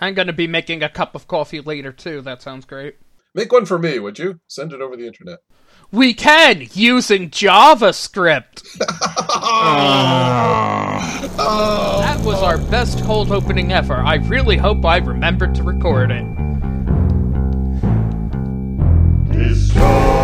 I'm gonna be making a cup of coffee later too. That sounds great. Make one for me, would you? Send it over the internet. We can using JavaScript. Ah. Oh, That was our best cold opening ever. I really hope I remembered to record it. life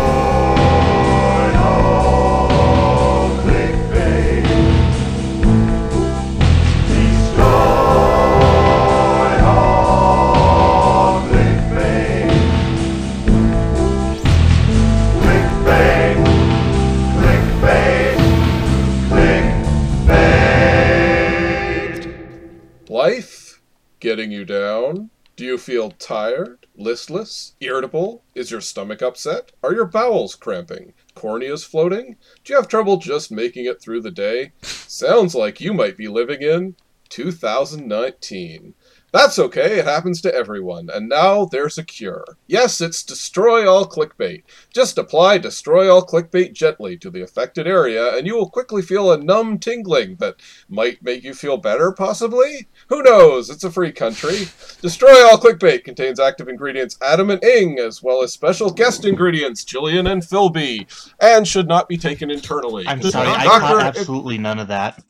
getting you down? Do you feel tired, listless, irritable? Is your stomach upset? Are your bowels cramping? Corneas floating? Do you have trouble just making it through the day? Sounds like you might be living in 2019. That's okay, it happens to everyone, and now there's a cure. Yes, it's Destroy All Clickbait. Just apply Destroy All Clickbait gently to the affected area, and you will quickly feel a numb tingling that might make you feel better, possibly? Who knows? It's a free country. Destroy All Clickbait contains active ingredients Adam and Ing, as well as special guest ingredients Jillian and Philby, and should not be taken internally. I'm sorry, I Doctor- caught absolutely none of that.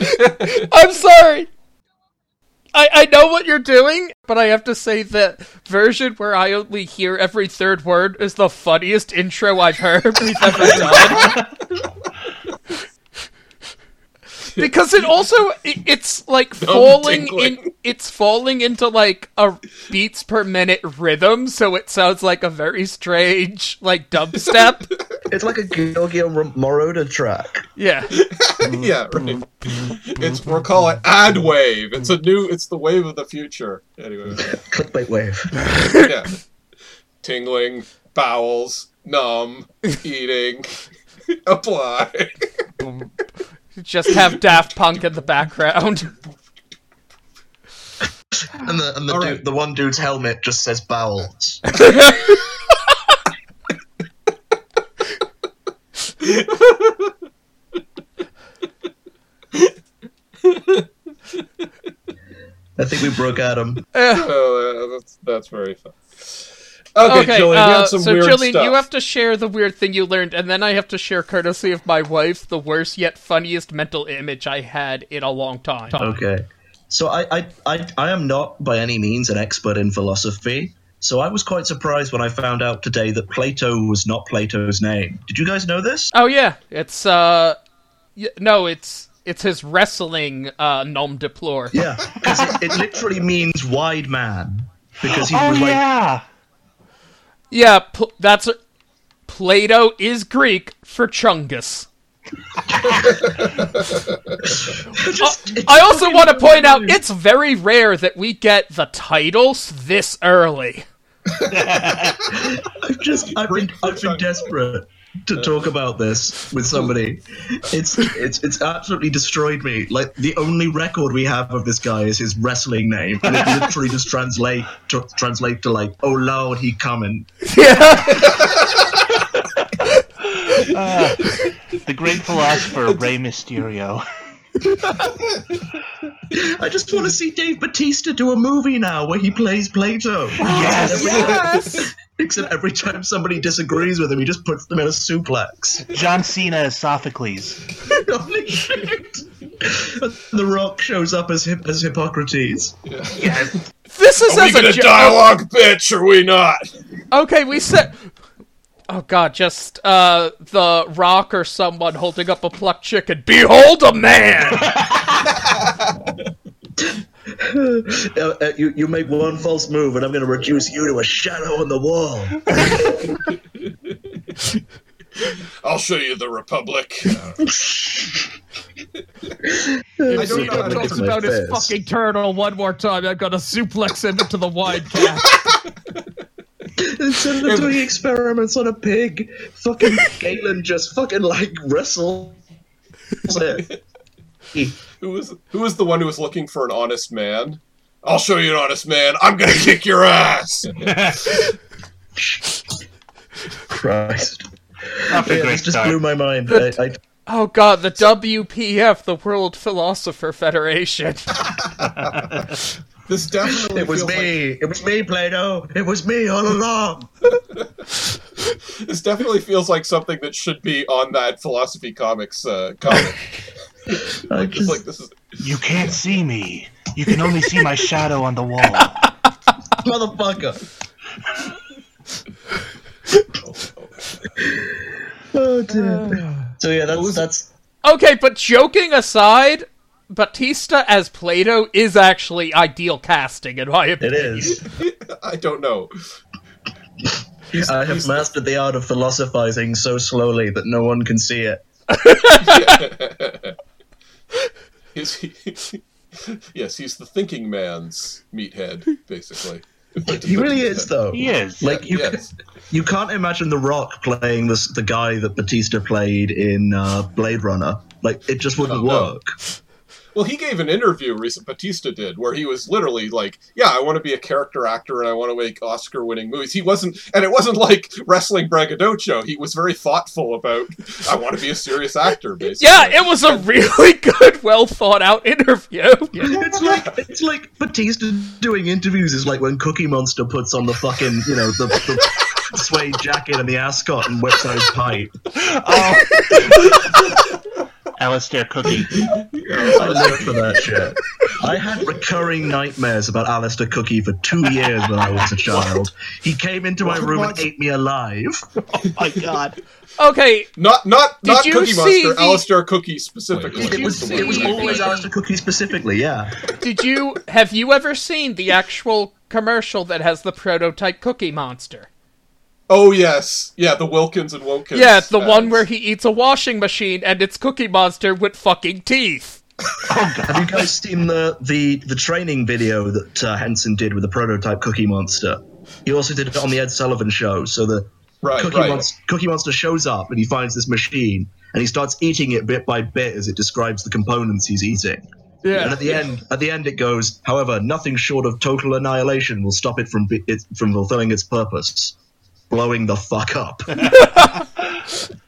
I'm sorry. I, I know what you're doing, but I have to say that version where I only hear every third word is the funniest intro I've heard we've ever done. because it also it's like falling in it's falling into like a beats per minute rhythm, so it sounds like a very strange like dubstep. It's like a Giorgio Moroder track. yeah. yeah, right. It's we'll call it ad wave. It's a new. It's the wave of the future. Anyway, Clickbait wave. yeah. Tingling, bowels, numb, eating, apply. Just have Daft Punk in the background. And the and the, dude, right. the one dude's helmet just says bowels. I think we broke Adam. Oh, uh, that's that's very fun. Okay, Okay, Jillian, uh, have some so weird Jillian, stuff. you have to share the weird thing you learned, and then I have to share, courtesy of my wife, the worst yet funniest mental image I had in a long time. Okay. So I, I, I, I am not by any means an expert in philosophy. So I was quite surprised when I found out today that Plato was not Plato's name. Did you guys know this? Oh yeah, it's uh, y- no, it's it's his wrestling uh nom de plume. Yeah, because it, it literally means wide man. Because he Oh was like, yeah, Yeah, pl- that's Plato is Greek for Chungus. just, oh, it's I also want to point out it's very rare that we get the titles this early. I've just I've been I've been desperate to talk about this with somebody. It's it's it's absolutely destroyed me. Like the only record we have of this guy is his wrestling name, and it literally just translate to translate to like, "Oh Lord, he coming." uh, the great philosopher Rey Mysterio. I just want to see Dave Batista do a movie now where he plays Plato. Yes. Yes. Except every time somebody disagrees with him, he just puts them in a suplex. John Cena as Sophocles. Holy shit! The Rock shows up as hip, as Hippocrates. Yes. This is Are we as a gonna jo- dialogue, bitch? Or we not? Okay, we said. Oh god, just uh the rock or someone holding up a plucked chicken. Behold a man! Uh, uh, you, you make one false move, and I'm going to reduce you to a shadow on the wall. I'll show you the Republic. I don't he know how to talks about my his fist. fucking turtle one more time, I'm gonna suplex him into the wine cap. Instead of doing experiments on a pig, fucking Galen just fucking like wrestle. Who was who was the one who was looking for an honest man? I'll show you an honest man. I'm gonna kick your ass. Christ. Off Yeah, this just blew my mind. I, I, Oh god, the WPF, the World Philosopher Federation. This definitely It was feels like- me. It was me, Plato. It was me all along. this definitely feels like something that should be on that philosophy comics uh, comic. I Just like this is You can't see me. You can only see my shadow on the wall. motherfucker. oh, dear. So yeah, that's that's Okay, but joking aside, Batista as Plato is actually ideal casting, in my it opinion. is. I don't know. I have mastered the art of philosophizing so slowly that no one can see it. Is he, yes, he's the thinking man's meathead, basically. He really is, though. He is. Like you, yes. you can't imagine The Rock playing this the guy that Batista played in uh, Blade Runner. Like it just wouldn't Oh, no. Work. Well, he gave an interview recent Batista did where he was literally like, "Yeah, I want to be a character actor and I want to make Oscar-winning movies." He wasn't, and it wasn't like wrestling braggadocio. He was very thoughtful about, "I want to be a serious actor." Basically, Yeah, it was a really good, well thought out interview. It's like it's like Batista doing interviews is like when Cookie Monster puts on the fucking you know the, the suede jacket and the ascot and whips out his pipe. Oh. Alistair Cookie. I lived for that shit. I had recurring nightmares about Alistair Cookie for two years when I was a child. He came into my room and ate me alive. Oh my God. Okay, not not Did not you Cookie see Monster, the- Alistair Cookie specifically. Did It you was see it was the- always Alistair Cookie specifically, yeah. did you have you ever seen the actual commercial that has the prototype Cookie Monster? Oh yes, yeah, the Wilkins and Wilkins. Yeah, the one where he eats a washing machine and it's Cookie Monster with fucking teeth. Oh God. Have you guys seen the the, the training video that uh, Henson did with the prototype Cookie Monster? He also did it on the Ed Sullivan Show. So the right, Cookie, right. Monster, Cookie Monster shows up and he finds this machine and he starts eating it bit by bit as it describes the components he's eating. Yeah. And at the end, at the end, it goes. However, nothing short of total annihilation will stop it from be, it, from fulfilling its purpose, blowing the fuck up.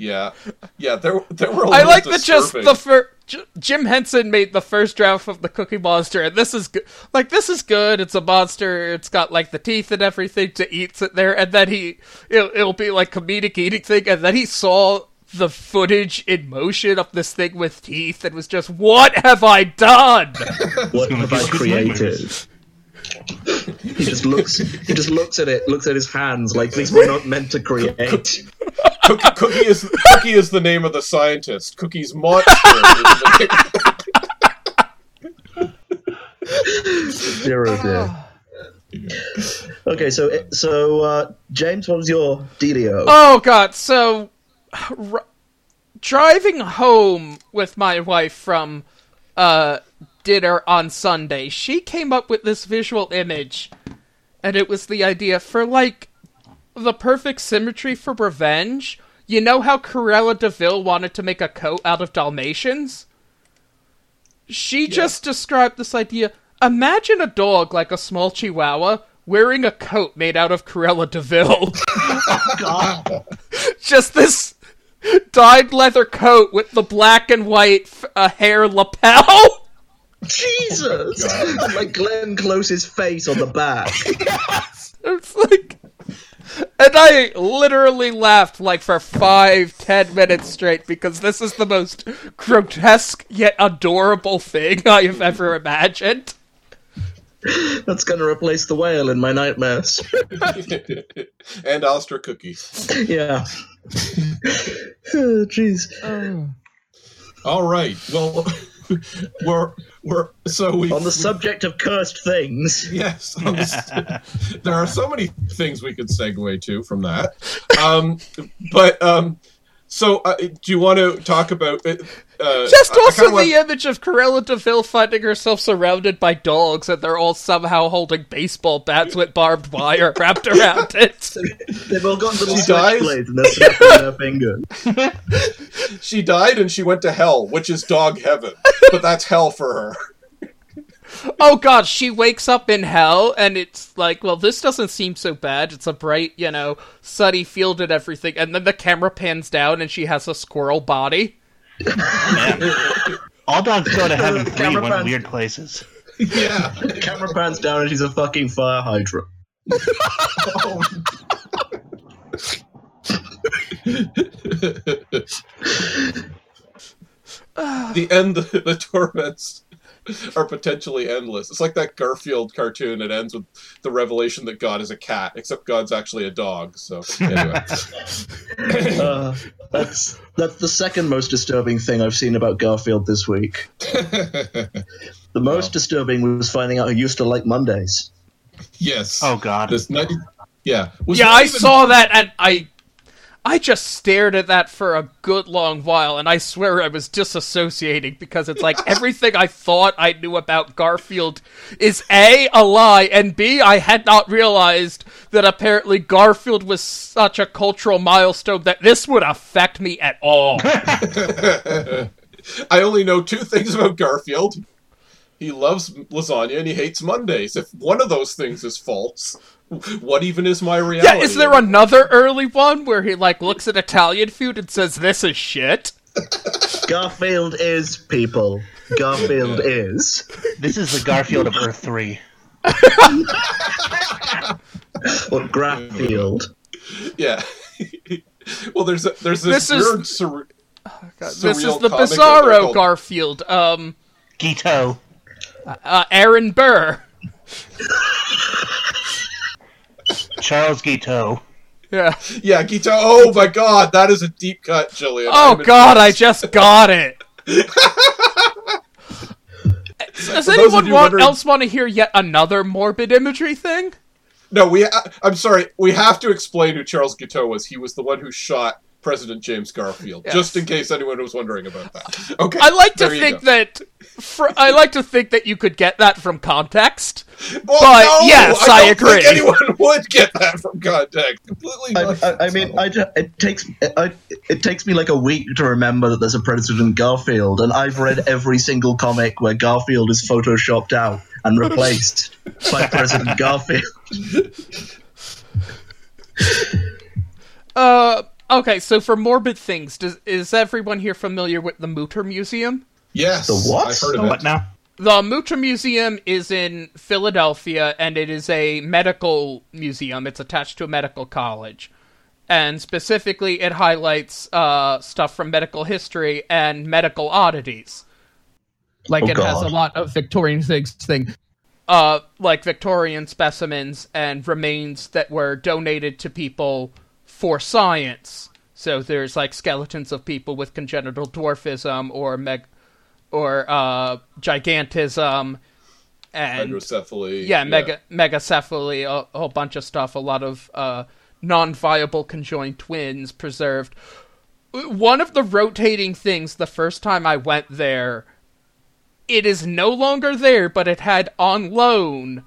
Yeah, yeah. There, there were. A I little like that just the fir- J- Jim Henson made the first draft of the Cookie Monster, and this is good. Like this is good. It's a monster. It's got like the teeth and everything to eat it there, and then he it'll, it'll be like comedic eating thing, and then he saw the footage in motion of this thing with teeth, and was just, "What have I done?" what gonna have I created? Nightmares. He just looks. He just looks at it. Looks at his hands like these were not meant to create. Cookie, Cookie is Cookie is the name of the scientist. Cookie's monster. is the name. Zero dear. Okay, so so uh, James, what was your dealio? Oh god, so r- driving home with my wife from uh dinner on Sunday, she came up with this visual image and it was the idea for like the perfect symmetry for revenge. You know how Cruella de Vil wanted to make a coat out of Dalmatians? She just described this idea. Imagine a dog like a small chihuahua wearing a coat made out of Cruella de Vil. God. just this dyed leather coat with the black and white uh, hair lapel. Jesus! Oh and, like Glenn Close's face on the back. yes! It's like, and I literally laughed like for five, ten minutes straight because this is the most grotesque yet adorable thing I have ever imagined. That's gonna replace the whale in my nightmares. and Alistair cookies. yeah. Oh, Jeez. All right. Well, we're we're so we On the subject of cursed things, Yes, on there are so many things we could segue to from that. Um, but um, so uh, do you want to talk about? Uh, Just I- I also kinda want- the image of Cruella de Vil finding herself surrounded by dogs and they're all somehow holding baseball bats with barbed wire wrapped around it. they've all got little She switchblades and they're snapping their fingers. She died and she went to hell, which is dog heaven, but that's hell for her. Oh god, she wakes up in hell and it's like, well, this doesn't seem so bad. It's a bright, you know, sunny field and everything. And then the camera pans down and she has a squirrel body. Man. All dogs go to heaven free Camera went man. weird places. yeah. Camera pans down and she's a fucking fire hydrant. Oh, the end, the torments are potentially endless. It's like that Garfield cartoon. It ends with the revelation that God is a cat, except God's actually a dog. So anyway, Uh, that's that's the second most disturbing thing I've seen about Garfield this week. The most disturbing was finding out he used to like Mondays. yes. Oh God. This 90, yeah. Was yeah, not I even- saw that and I I just stared at that for a good long while and I swear I was disassociating because it's like everything I thought I knew about Garfield is A a lie and B I had not realized that apparently Garfield was such a cultural milestone that this would affect me at all. I only know two things about Garfield. He loves lasagna and he hates Mondays. If one of those things is false, what even is my reality? yeah, is there another early one where he like looks at Italian food and says this is shit? Garfield is people. Garfield is. This is the Garfield of Earth Three. Or Garfield. Yeah. well, there's a, there's this, This is- weird sur- This is the comic Bizarro called- Garfield. Um Gito. uh, Aaron Burr. Charles Guiteau. Yeah. Yeah, Gito. Oh my God, that is a deep cut, Jillian. Oh I'm God, I just got it. Does those of anyone want, wondering- else want to hear yet another morbid imagery thing? No, we. Ha- I'm sorry. We have to explain who Charles Guiteau was. He was the one who shot President James Garfield. Yes. Just in case anyone was wondering about that. Okay. I like to think go. that. Fr- I like to think that you could get that from context. Well, but no, yes, I, I don't agree. Think anyone would get that from context. Completely. I, I, I mean, I ju- it takes I, it takes me like a week to remember that there's a President Garfield, and I've read every single comic where Garfield is photoshopped out and replaced by President Garfield. Uh, okay. So for morbid things, does is everyone here familiar with the Mutter Museum? yes. The what? I've heard of What it. now? The Mutter Museum is in Philadelphia, and it is a medical museum. It's attached to a medical college, and specifically, it highlights uh, stuff from medical history and medical oddities. Like Oh, it has a lot of Victorian things, thing, uh, like Victorian specimens and remains that were donated to people for science. So there's like skeletons of people with congenital dwarfism or meg or uh, gigantism and Hydrocephaly. yeah, mega megacephaly, a, a whole bunch of stuff. A lot of uh, non-viable conjoined twins preserved. One of the rotating things the first time I went there, it is no longer there, but it had on loan.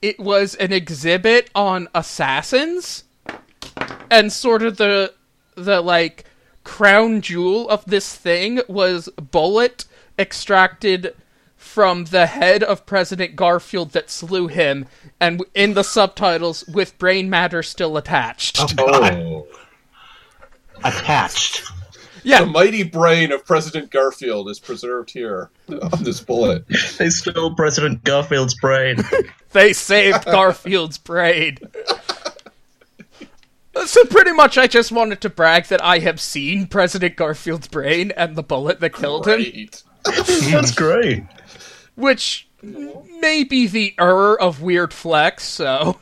It was an exhibit on assassins, and sort of the the like crown jewel of this thing was bullet extracted from the head of President Garfield that slew him, and in the subtitles, with brain matter still attached. Oh, oh. God. Oh. Attached. The mighty brain of President Garfield is preserved here on this bullet. They stole President Garfield's brain. they saved Garfield's brain. So pretty much, I just wanted to brag that I have seen President Garfield's brain and the bullet that killed him, That's great. which may be the er of weird flex. So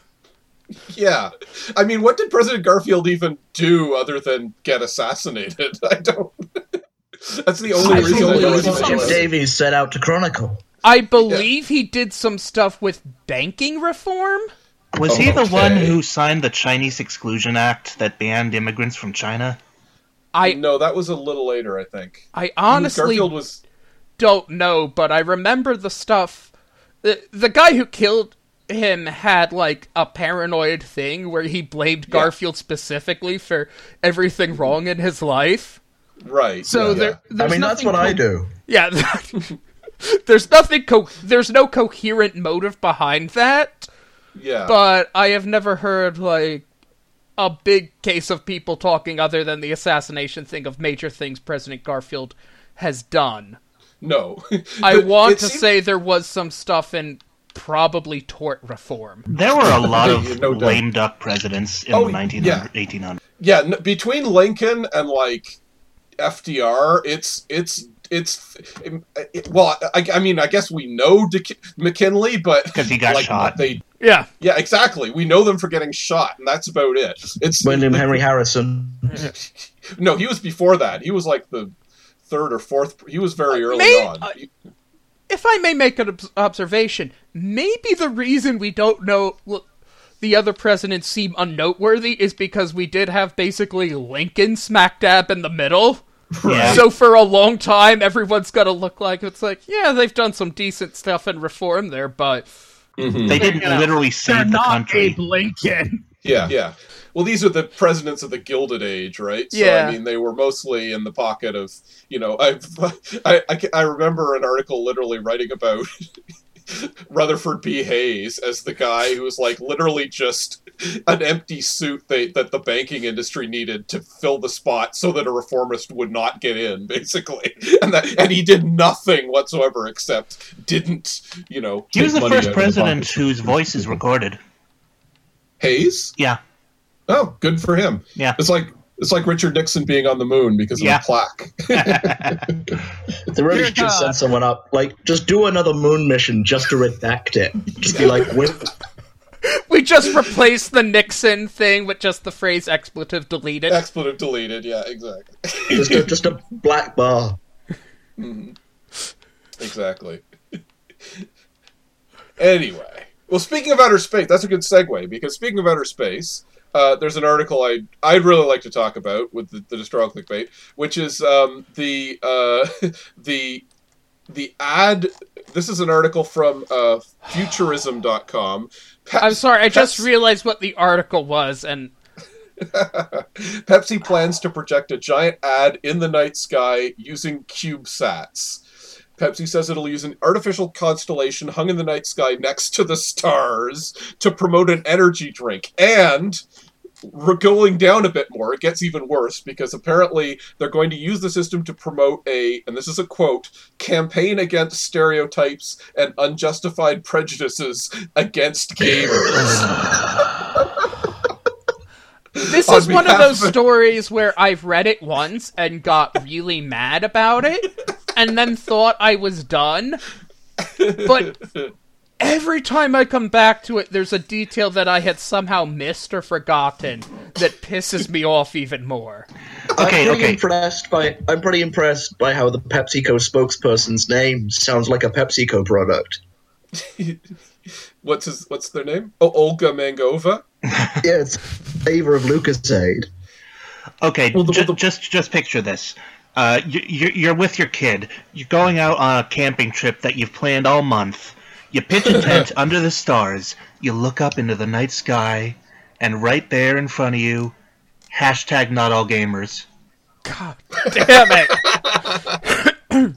Yeah. I mean, what did President Garfield even do other than get assassinated? I don't. That's the only I reason I believe know it's anything Jim. Davis set out to chronicle. I believe he did some stuff with banking reform. Was he oh, the one who signed the Chinese Exclusion Act that banned immigrants from China? I No, that was a little later, I think. I honestly Garfield was. don't know, but I remember the stuff. The the guy who killed him had like a paranoid thing where he blamed Garfield specifically for everything mm-hmm. wrong in his life. Right. So yeah, there, yeah. I mean, that's nothing what I do. Yeah, there's nothing. Co- there's no coherent motive behind that. Yeah. But I have never heard like a big case of people talking other than the assassination thing of major things President Garfield has done. No. I want to seemed- say there was some stuff in probably tort reform. There were a lot of no lame duck presidents in Oh, the 1900s, yeah. 1800s. Yeah, n- between Lincoln and like FDR, it's it's it's it, well, I, I mean, I guess we know Dick- McKinley, but 'Cause he got like, shot. They Yeah. yeah, exactly. We know them for getting shot, and that's about it. It's William Henry Harrison. no, he was before that. He was like the third or fourth. He was very early May- on. uh, If I may make an ob- observation, maybe the reason we don't know l- the other presidents seem unnoteworthy is because we did have basically Lincoln smack dab in the middle. Yeah. So for a long time, everyone's got to look like it's like, yeah, they've done some decent stuff and reform there, but Mm-hmm. They didn't You know, literally they're save the not country. Abe Lincoln. Yeah, yeah. Well, these are the presidents of the Gilded Age, right? So, Yeah. I mean, they were mostly in the pocket of, you know, I've, I, I, I remember an article literally writing about Rutherford B. Hayes as the guy who was like literally just an empty suit they, that the banking industry needed to fill the spot so that a reformist would not get in, basically. And that, and he did nothing whatsoever except didn't, you know, He was the first of the president whose voice is recorded. Hayes? Yeah. Oh, good for him. Yeah. It's like it's like Richard Nixon being on the moon because of Yeah. a plaque. They really should send someone up. Like, just do another moon mission just to redact it. Just be like, "Win- We just replaced the Nixon thing with just the phrase expletive deleted. Expletive deleted. Yeah, exactly. just a, just a black bar. Mm-hmm. exactly. anyway, well, speaking of outer space, that's a good segue because speaking of outer space, uh, there's an article I I'd really like to talk about with the, the destroy clickbait, which is um, the uh, the the ad. This is an article from uh, Futurism.com. I'm sorry, I just Pepsi- realized what the article was, and Pepsi plans to project a giant ad in the night sky using CubeSats. Pepsi says it'll use an artificial constellation hung in the night sky next to the stars to promote an energy drink. And going down a bit more. It gets even worse because apparently they're going to use the system to promote a, and this is a quote, campaign against stereotypes and unjustified prejudices against gamers. this On is one of those of- stories where I've read it once and got really mad about it, and then thought I was done. But every time I come back to it, there's a detail that I had somehow missed or forgotten that pisses me off even more. Okay, I'm pretty okay. impressed by. I'm pretty impressed by how the PepsiCo spokesperson's name sounds like a PepsiCo product. what's his, what's their name? Oh, Olga Mangova. Yeah, it's flavor of Lucozade. Okay, Well, the- ju- the- just just picture this. Uh, you, you're, you're with your kid. You're going out on a camping trip that you've planned all month. You pitch a tent under the stars. You look up into the night sky, and right there in front of you, hashtag not all gamers. God damn it!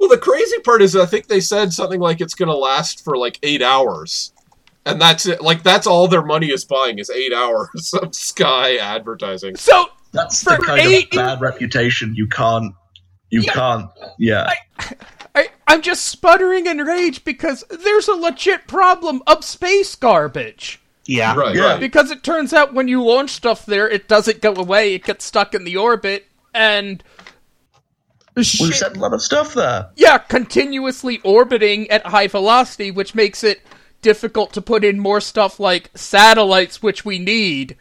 Well, the crazy part is, I think they said something like it's going to last for like eight hours, and that's it. Like that's all their money is buying is eight hours of Sky advertising. So That's the kind eight- of bad reputation you can't. You can't. Yeah. I, I'm just sputtering in rage because there's a legit problem of space garbage. Yeah. Right, Yeah. right. Because it turns out when you launch stuff there, it doesn't go away, it gets stuck in the orbit, and. We've Shit, a lot of stuff there. yeah, continuously orbiting at high velocity, which makes it difficult to put in more stuff like satellites, which we need.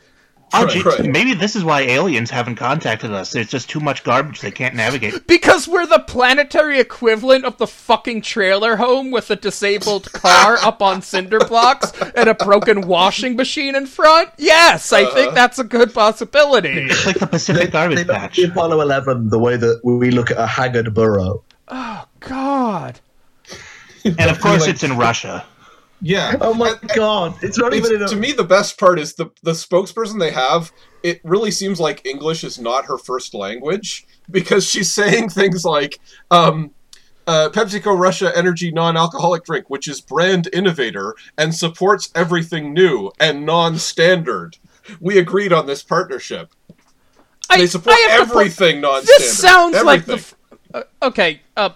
Oh, Right, right. Maybe this is why aliens haven't contacted us. There's just too much garbage they can't navigate. Because we're the planetary equivalent of the fucking trailer home with a disabled car up on cinder blocks and a broken washing machine in front? Yes, I uh-huh. think that's a good possibility. It's like the Pacific Garbage They look Patch. the Apollo 11 the way that we look at a haggard burrow. Oh, God. And of course, Like- it's in Russia. Yeah. Oh my god! It's not It's- even in a. to me, the best part is the the spokesperson they have. It really seems like English is not her first language because she's saying things like, um, uh, "PepsiCo Russia Energy non-alcoholic drink, which is brand innovator and supports everything new and non-standard. We agreed on this partnership. I, They support I have everything non-standard. This sounds like the. F- uh, okay, uh.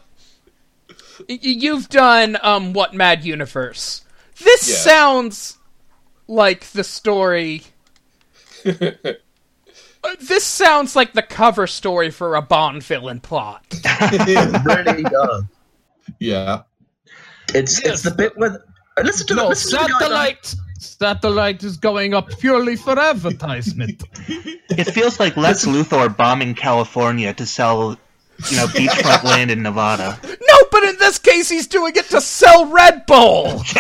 y- you've done um what Mad Universe. This Yeah. sounds like the story. Uh, this sounds like the cover story for a Bond villain plot. It really does. Yeah. It's it's the bit where uh, listen to the No, listen to the guy satellite. Satellite is going up purely for advertisement. It feels like Lex Luthor bombing California to sell, you know, beachfront land in Nevada. No, but in this case, he's doing it to sell Red Bull.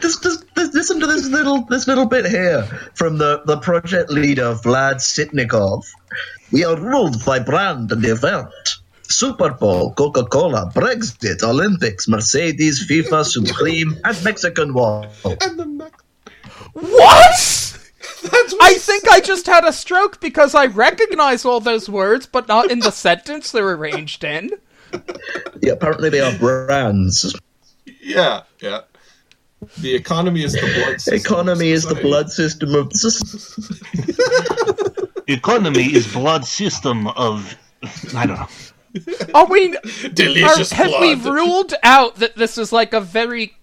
Just, just, just listen to this little this little bit here from the, the project leader Vlad Sitnikov. We are ruled by brand and event. Super Bowl, Coca Cola, Brexit, Olympics, Mercedes, FIFA, Supreme, and Mexican Wall. And the Mex- What? That's what I he think I just had a stroke because I recognize all those words, but not in the sentence they're arranged in. Yeah, apparently they are brands. Yeah, yeah. The economy is the blood system. Economy is the blood system of. Economy is blood system of, I don't know. Are we? Delicious Are, have blood. we ruled out that this is like a very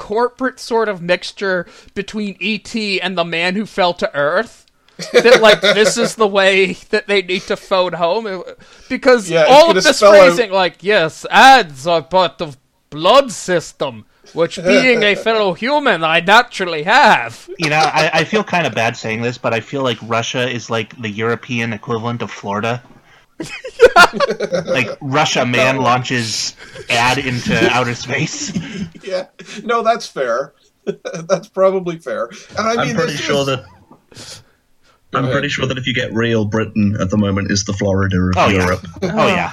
corporate sort of mixture between ET and the man who fell to Earth? that like this is the way that they need to phone home because Yeah, all of this spell out- phrasing like yes ads are part of blood system which being a fellow human i naturally have You know, I, I feel kind of bad saying this, but I feel like Russia is like the European equivalent of Florida. like Russia man launches ad into outer space. Yeah. No, that's fair. that's probably fair. And I mean, I'm pretty sure is- that. I'm ahead. pretty sure that if you get real, Britain at the moment is the Florida of Oh yeah. Europe. Oh yeah.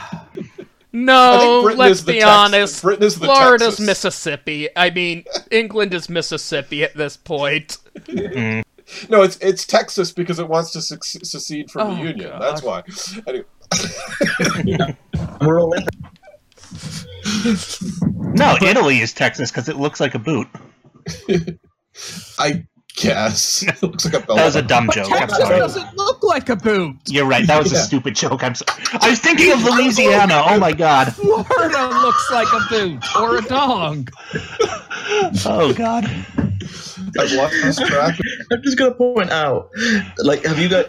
No let's be Tex- honest Britain is the florida's Texas. mississippi i mean england is mississippi at this point No, it's it's Texas because it wants to suc- secede from Oh, the union. God. That's why. Anyway, We're all in. No, Italy is Texas because it looks like a boot. I guess it looks like a belt. That was a dumb joke. I'm Texas sorry. doesn't look like a boot. You're right. That was a stupid joke. I'm sorry. I was thinking of Louisiana. Oh my god. Florida looks like a boot or a dog. Oh god. I've lost track. I'm just gonna point out, like, have you got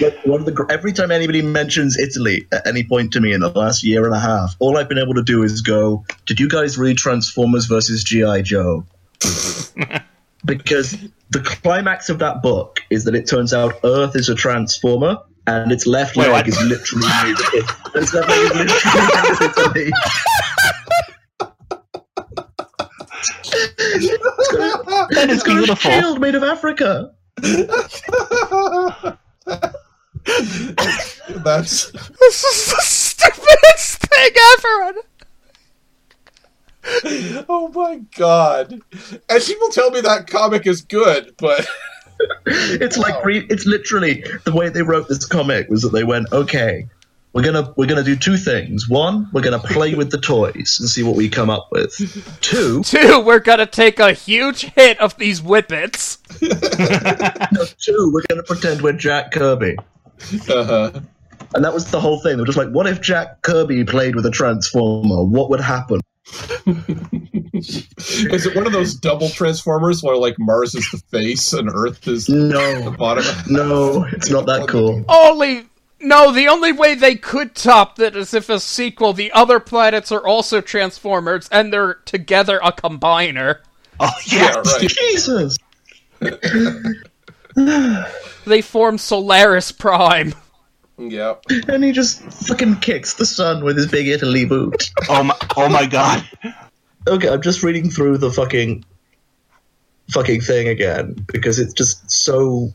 like one of the every time anybody mentions Italy at any point to me in the last year and a half, all I've been able to do is go, "Did you guys read Transformers versus GI Joe?" because the climax of that book is that it turns out Earth is a transformer. And its left Wait, leg what? is literally it. Its left leg is literally made of Italy. That is It's got a beautiful. shield made of Africa. That's this is the stupidest thing ever oh my god. And people tell me that comic is good, but It's like re- it's literally the way they wrote this comic was that they went, okay, we're gonna we're gonna do two things. One, we're gonna play with the toys and see what we come up with. Two, Two, we're gonna take a huge hit of these whippets. two, we're gonna pretend we're Jack Kirby. Uh, And that was the whole thing. They were just like, what if Jack Kirby played with a transformer? What would happen? is it one of those double transformers where like Mars is the face and Earth is the No, bottom? no, it's not that cool. Only no, the only way they could top that is if a sequel, the other planets are also Transformers and they're together a combiner. Oh Yeah, yeah. right. Jesus. They form Solaris Prime. Yep. And he just fucking kicks the sun with his big Italy boot. Oh my. Oh my god. Okay, I'm just reading through the fucking fucking thing again because it's just so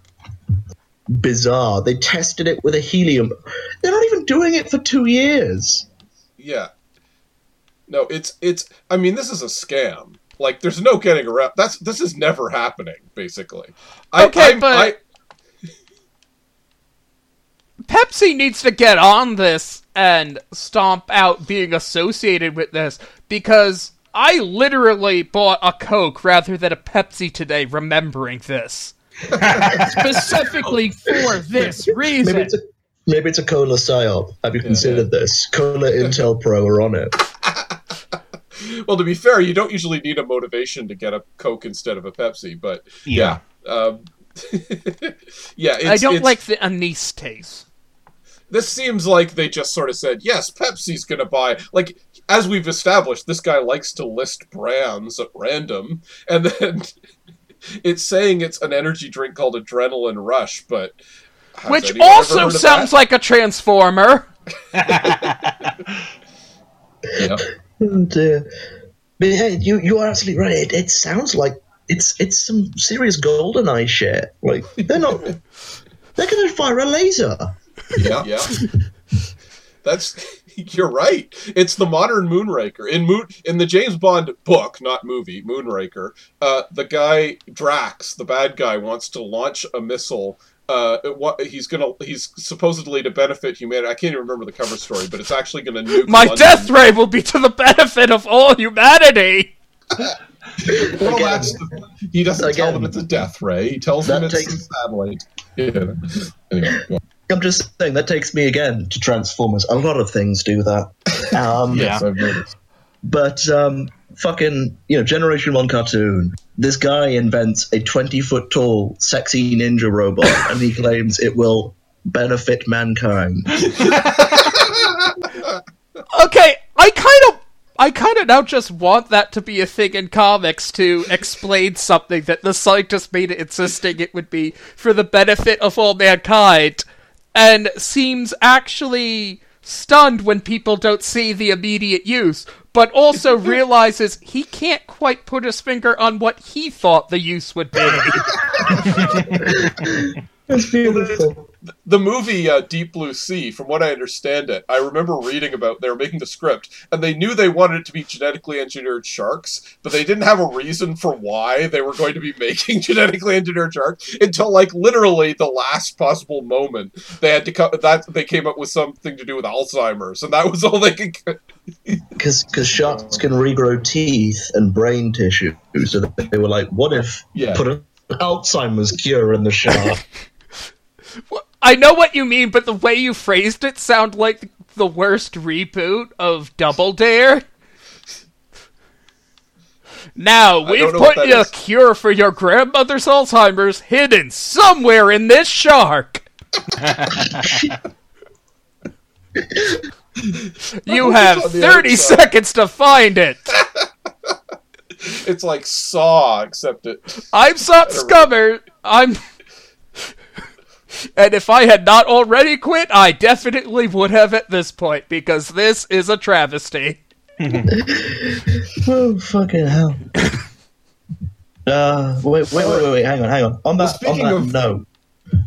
bizarre. They tested it with a helium. They're not even doing it for two years. Yeah. No, it's it's. I mean, this is a scam. Like, there's no getting around. That's this is never happening. Basically. I, Okay, I'm- but- I, Pepsi needs to get on this and stomp out being associated with this because I literally bought a Coke rather than a Pepsi today remembering this. Specifically for this Maybe reason. it's a Maybe it's a Cola psyop. Have you considered this? Cola Intel Pro are on it. Well, to be fair, you don't usually need a motivation to get a Coke instead of a Pepsi, but Yeah. um, yeah, it's, I don't it's- like the anise taste. this seems like they just sort of said, yes, Pepsi's going to buy. Like, as we've established, this guy likes to list brands at random, and then it's saying it's an energy drink called Adrenaline Rush, but. Which also sounds that? like a transformer. Yeah. Oh dear. But hey, you you are absolutely right. It, it sounds like it's it's some serious golden eye shit. Like they're not they're gonna fire a laser. yeah, yeah. That's you're right. It's the modern Moonraker in Moon in the James Bond book, not movie. Moonraker. Uh, the guy Drax, the bad guy, wants to launch a missile. Uh, what he's gonna he's supposedly to benefit humanity. I can't even remember the cover story, but it's actually gonna nuke. My London. death ray will be to the benefit of all humanity. Well, Again. that's the- he doesn't tell them it's a death ray. He tells them That it's takes- a satellite. Yeah. Anyway. I'm just saying that takes me again to Transformers. A lot of things do that. Um, Yeah. Yes, I've noticed. But um, fucking, you know, Generation 1 cartoon. This guy invents a 20 foot tall, sexy ninja robot, and he claims it will benefit mankind. Okay, I kind of, I kind of now just want that to be a thing in comics to explain something that the scientist made it insisting it would be for the benefit of all mankind, and seems actually stunned when people don't see the immediate use, but also realizes he can't quite put his finger on what he thought the use would be. That's beautiful. the movie uh, Deep Blue Sea, from what I understand it, I remember reading about they were making the script and they knew they wanted it to be genetically engineered sharks, but they didn't have a reason for why they were going to be making genetically engineered sharks until like literally the last possible moment. They had to co- that they came up with something to do with Alzheimer's, and that was all they could. Because because sharks can regrow teeth and brain tissue. So they were like, what if Yeah. put an Alzheimer's cure in the shark? I know what you mean, but the way you phrased it sound like the worst reboot of Double Dare. Now, we've don't know what put a is. cure for your grandmother's Alzheimer's hidden somewhere in this shark. you have 30 seconds to find it. It's like Saw, except it. I'm Sot Scummer. I'm. And if I had not already quit, I definitely would have at this point, because this is a travesty. oh, fucking hell. Uh, wait, wait, wait, wait, wait, hang on, hang on. On that, speaking on that of- note,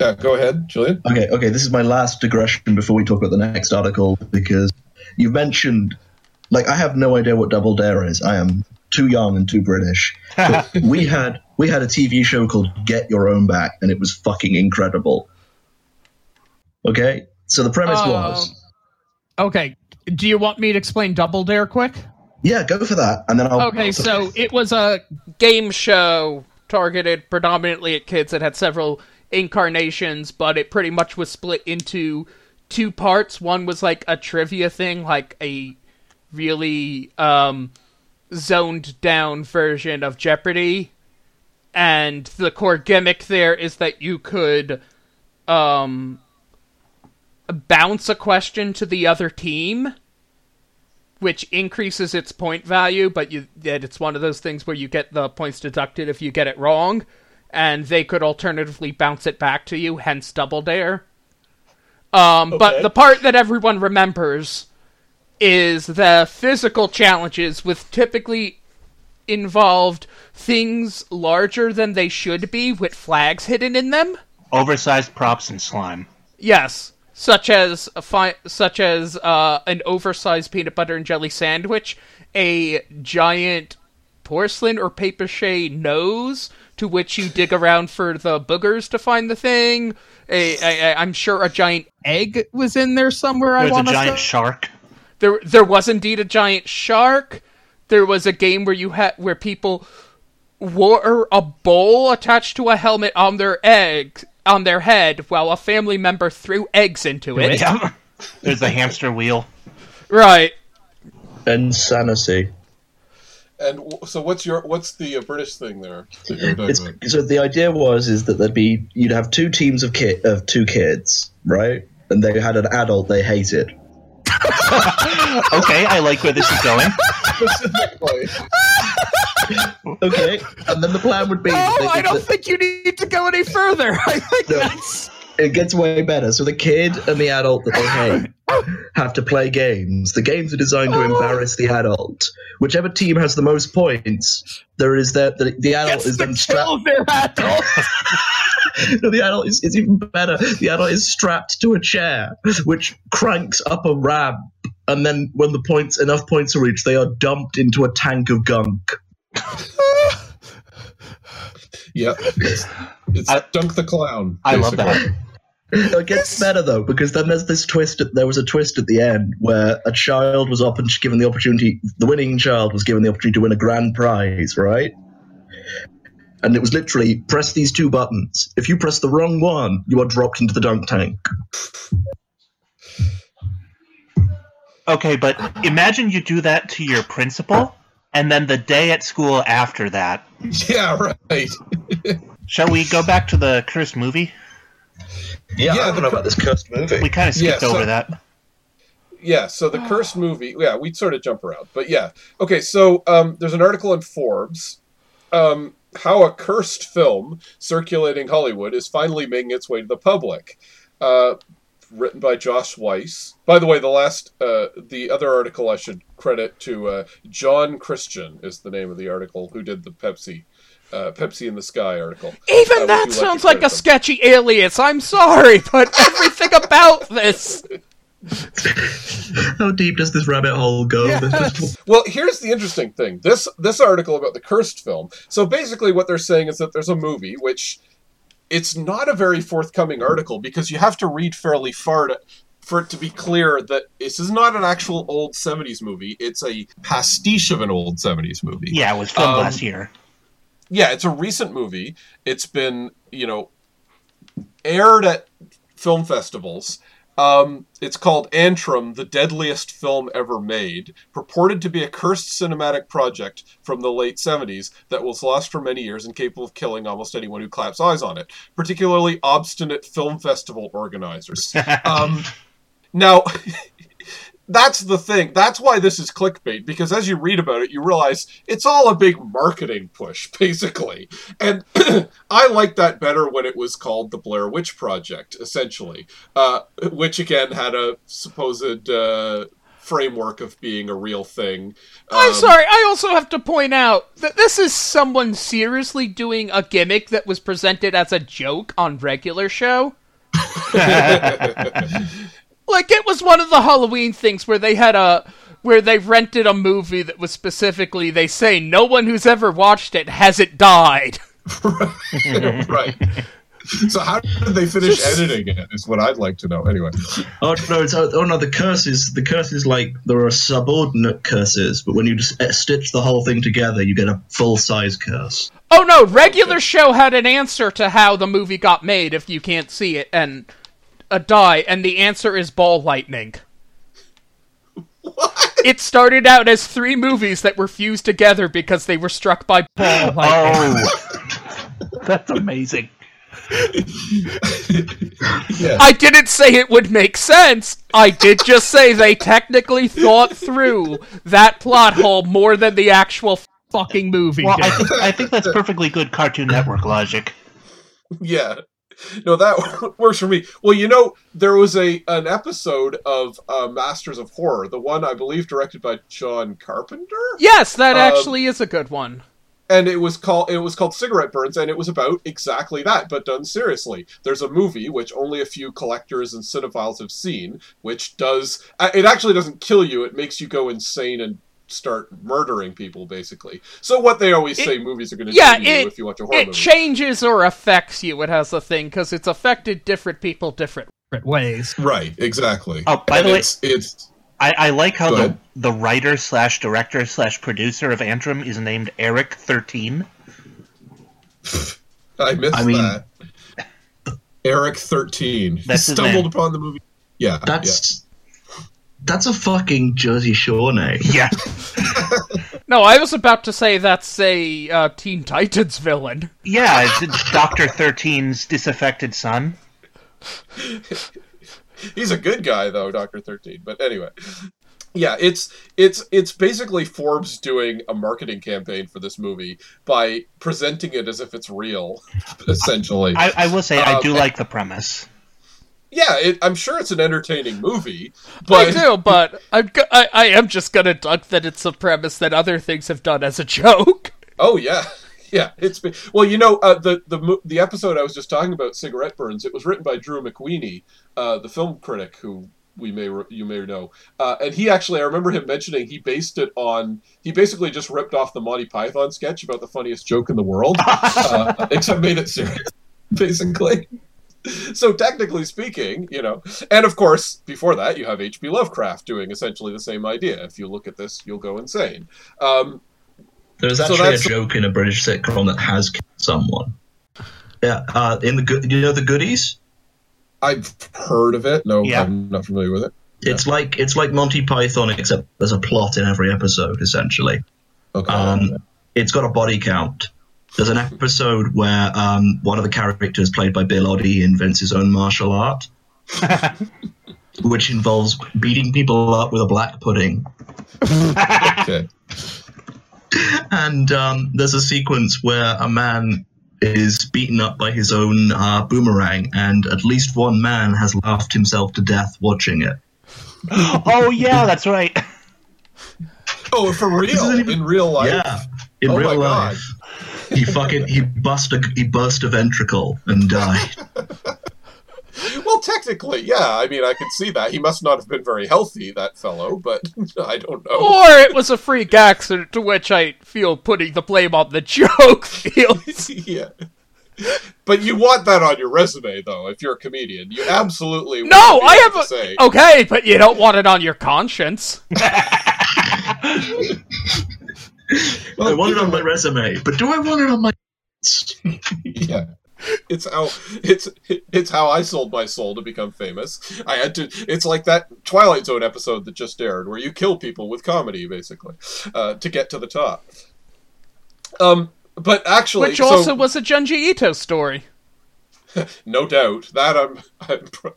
Yeah, go ahead, Jillian. Okay, okay, this is my last digression before we talk about the next article because you mentioned, like, I have no idea what Double Dare is. I am too young and too British. But we had we had a TV show called Get Your Own Back, and it was fucking incredible. Okay, so the premise Uh, was, Okay. Do you want me to explain Double Dare quick? yeah, go for that, and then I'll. Okay, so it was a Game show targeted predominantly at kids that had several incarnations, but it pretty much was split into two parts. One was like a trivia thing, like a really um, zoned down version of Jeopardy. And the core gimmick there is that you could um, bounce a question to the other team which increases its point value, but you that it's one of those things where you get the points deducted if you get it wrong, and they could alternatively bounce it back to you, hence double dare. Um, but the part that everyone remembers is the physical challenges, with typically involved things larger than they should be with flags hidden in them. Oversized props and slime. Yes, such as a fi- such as uh, an oversized peanut butter and jelly sandwich, a giant porcelain or paper mache nose to which you dig around for the boogers to find the thing. A, a, a, I'm sure a giant egg was in there somewhere. I There's a want to giant say. shark. there there was indeed a giant shark. There was a game where you had where people wore a bowl attached to a helmet on their egg on their head while a family member threw eggs into it. Yeah. There's the hamster wheel. Right. Insanity. And so, what's your what's the uh, British thing there? that you're talking It's, so the idea was is that there'd be you'd have two teams of kid of two kids, right? And they had an adult they hated. Okay, I like where this is going. Specifically. Okay, and then the plan would be. Oh, no, I don't the- think you need to go any further. I think No. that's. it gets way better. So the kid and the adult that they hate have to play games. The games are designed to oh. embarrass the adult. Whichever team has the most points, there is that the, the adult Gets is to then strapped. Kill their adult. no, the adult is, is even better. The adult is strapped to a chair, which cranks up a ramp, and then when the points enough points are reached, they are dumped into a tank of gunk. Yep. It's, it's I- Dunk the Clown. I love that. It gets better though because then there's this twist. At, there was a twist at the end where a child was often given the opportunity. The winning child was given the opportunity to win a grand prize, right? And it was literally press these two buttons. If you press the wrong one, you are dropped into the dunk tank. Okay, but imagine you do that to your principal, and then the day at school after that. Yeah, right. Shall we go back to the cursed movie? Yeah, Yeah, I don't know about this cursed movie. We kind of skipped Yeah, so- over that. Yeah, so the cursed movie. Yeah, we sort of jump around, but yeah. Okay, so um, there's an article in Forbes. Um, how a cursed film circulating Hollywood is finally making its way to the public. Uh, written by Josh Weiss. By the way, the last, uh, the other article I should credit to uh, John Christian is the name of the article who did the Pepsi, uh, Pepsi in the Sky article. Even Uh, that you like sounds like a them? sketchy alias. I'm sorry, but everything about this. How deep does this rabbit hole go? Yes. Well, here's the interesting thing. This this article about the cursed film. So basically what they're saying is that there's a movie which it's not a very forthcoming article because you have to read fairly far to for it to be clear that this is not an actual old 70s movie. It's a pastiche of an old 70s movie. Yeah, it was filmed Um, last year. Yeah, it's a recent movie. It's been, you know, aired at film festivals. Um, it's called Antrum, the deadliest film ever made, purported to be a cursed cinematic project from the late 70s that was lost for many years and capable of killing almost anyone who claps eyes on it, particularly obstinate film festival organizers. um, now, that's the thing. That's why this is clickbait, because as you read about it, you realize it's all a big marketing push, basically. And I like that better when it was called the Blair Witch Project, essentially, uh, which again had a supposed uh, framework of being a real thing. I'm Um, sorry, I also have to point out that this is someone seriously doing a gimmick that was presented as a joke on regular show. Like it was one of the Halloween things where they had a where they rented a movie that was specifically they say no one who's ever watched it has it died. right. So how did they finish editing it? Is what I'd like to know. Anyway, Oh no! It's, oh no! The curses. The curses like there are subordinate curses, but when you just uh, stitch the whole thing together, you get a full size curse. Oh no, regular show had an answer to how the movie got made if you can't see it and a die and the answer is ball lightning. What? It started out as three movies that were fused together because they were struck by ball oh. lightning. Oh, that's amazing. yeah. I didn't say it would make sense. I did just say they technically thought through that plot hole more than the actual fucking movie Well, did. I think I think that's perfectly good Cartoon Network logic. Yeah. No, that works for me. Well, you know, there was a an episode of uh, Masters of Horror, the one I believe directed by John Carpenter, yes, that Um, actually is a good one. and it was called it was called Cigarette Burns, and it was about exactly that, but done seriously. There's a movie which only a few collectors and cinephiles have seen, which does uh, it actually doesn't kill you; it makes you go insane and start murdering people, basically. So what they always say movies are going to Yeah, do to you if you watch a horror it movie. changes or affects you. It has a thing because it's affected different people different. different ways. right, exactly. Oh, by And the way- it's, it's I, I like how the the writer slash director slash producer of Antrum is named Eric Thirteen. I missed I mean- that. Eric thirteen. That's stumbled upon the movie. Yeah, That's that's a fucking Jersey Shore name. Yeah. No, I was about to say that's a uh, Teen Titans villain. Yeah, it's Doctor 13's disaffected son. He's a good guy though, Doctor Thirteen. But anyway, yeah, it's it's it's basically Forbes doing a marketing campaign for this movie by presenting it as if it's real, essentially. I, I will say, I Um, do like the premise. Yeah, it, I'm sure it's an entertaining movie, But... I do, but I'm go- I, I am just gonna duck that it's a premise that other things have done as a joke. Oh yeah, yeah. It's been, well, you know, uh, the the the episode I was just talking about, cigarette burns. It was written by Drew McWeeny, uh, the film critic who we may you may know, uh, and he actually I remember him mentioning he based it on he basically just ripped off the Monty Python sketch about the funniest joke in the world, uh, except made it serious, basically. So technically speaking, you know, and of course before that you have H.P. Lovecraft doing essentially the same idea. If you look at this, you'll go insane. Um, There's So actually a joke in a British sitcom that has killed someone. Yeah, uh, in the good, you know the goodies. I've heard of it. No, Yeah. I'm not familiar with it. It's like it's like Monty Python, except there's a plot in every episode. Essentially, Okay. um, it's got a body count. There's an episode where um, one of the characters, played by Bill Oddie, invents his own martial art, which involves beating people up with a black pudding. okay. And um, there's a sequence where a man is beaten up by his own uh, boomerang, and at least one man has laughed himself to death watching it. Oh, yeah, that's right. Oh, for real? even- In real life? Yeah, in Oh my real God. Life, he fucking he bust a he burst a ventricle and died. Well, technically, yeah. I mean, I could see that. He must not have been very healthy, that fellow, but I don't know. Or it was a freak accident to which I feel putting the blame on the joke feels. yeah. But you want that on your resume, though, if you're a comedian. You absolutely No, want to I able have to a say. okay, but you don't want it on your conscience. Well, I want it on my resume, but do I want it on my? yeah. It's how it's it's how i sold my soul to become famous. I had to it's like that twilight zone episode that just aired where you kill people with comedy basically uh, to get to the top. Um but actually Which so- also was a Junji Ito story. no doubt. That i'm, I'm pr-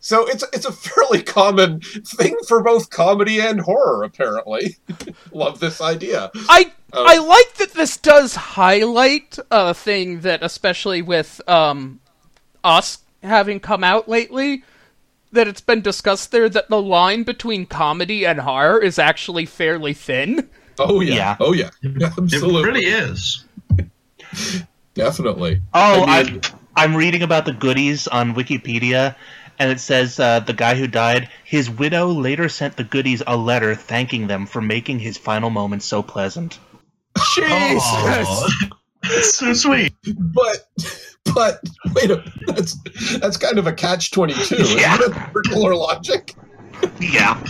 so it's it's a fairly common thing for both comedy and horror apparently love this idea I Oh. I like that this does highlight a thing that, especially with um, us having come out lately, that it's been discussed there that the line between comedy and horror is actually fairly thin. oh yeah, Yeah. oh yeah absolutely, It absolutely really is. definitely Oh, I I mean- I'm reading about the goodies on Wikipedia, and it says uh, the guy who died, his widow later sent the goodies a letter thanking them for making his final moments so pleasant. Jesus! That's so sweet. But but wait a that's that's kind of a catch twenty two. Yeah. Isn't it circular logic? Yeah.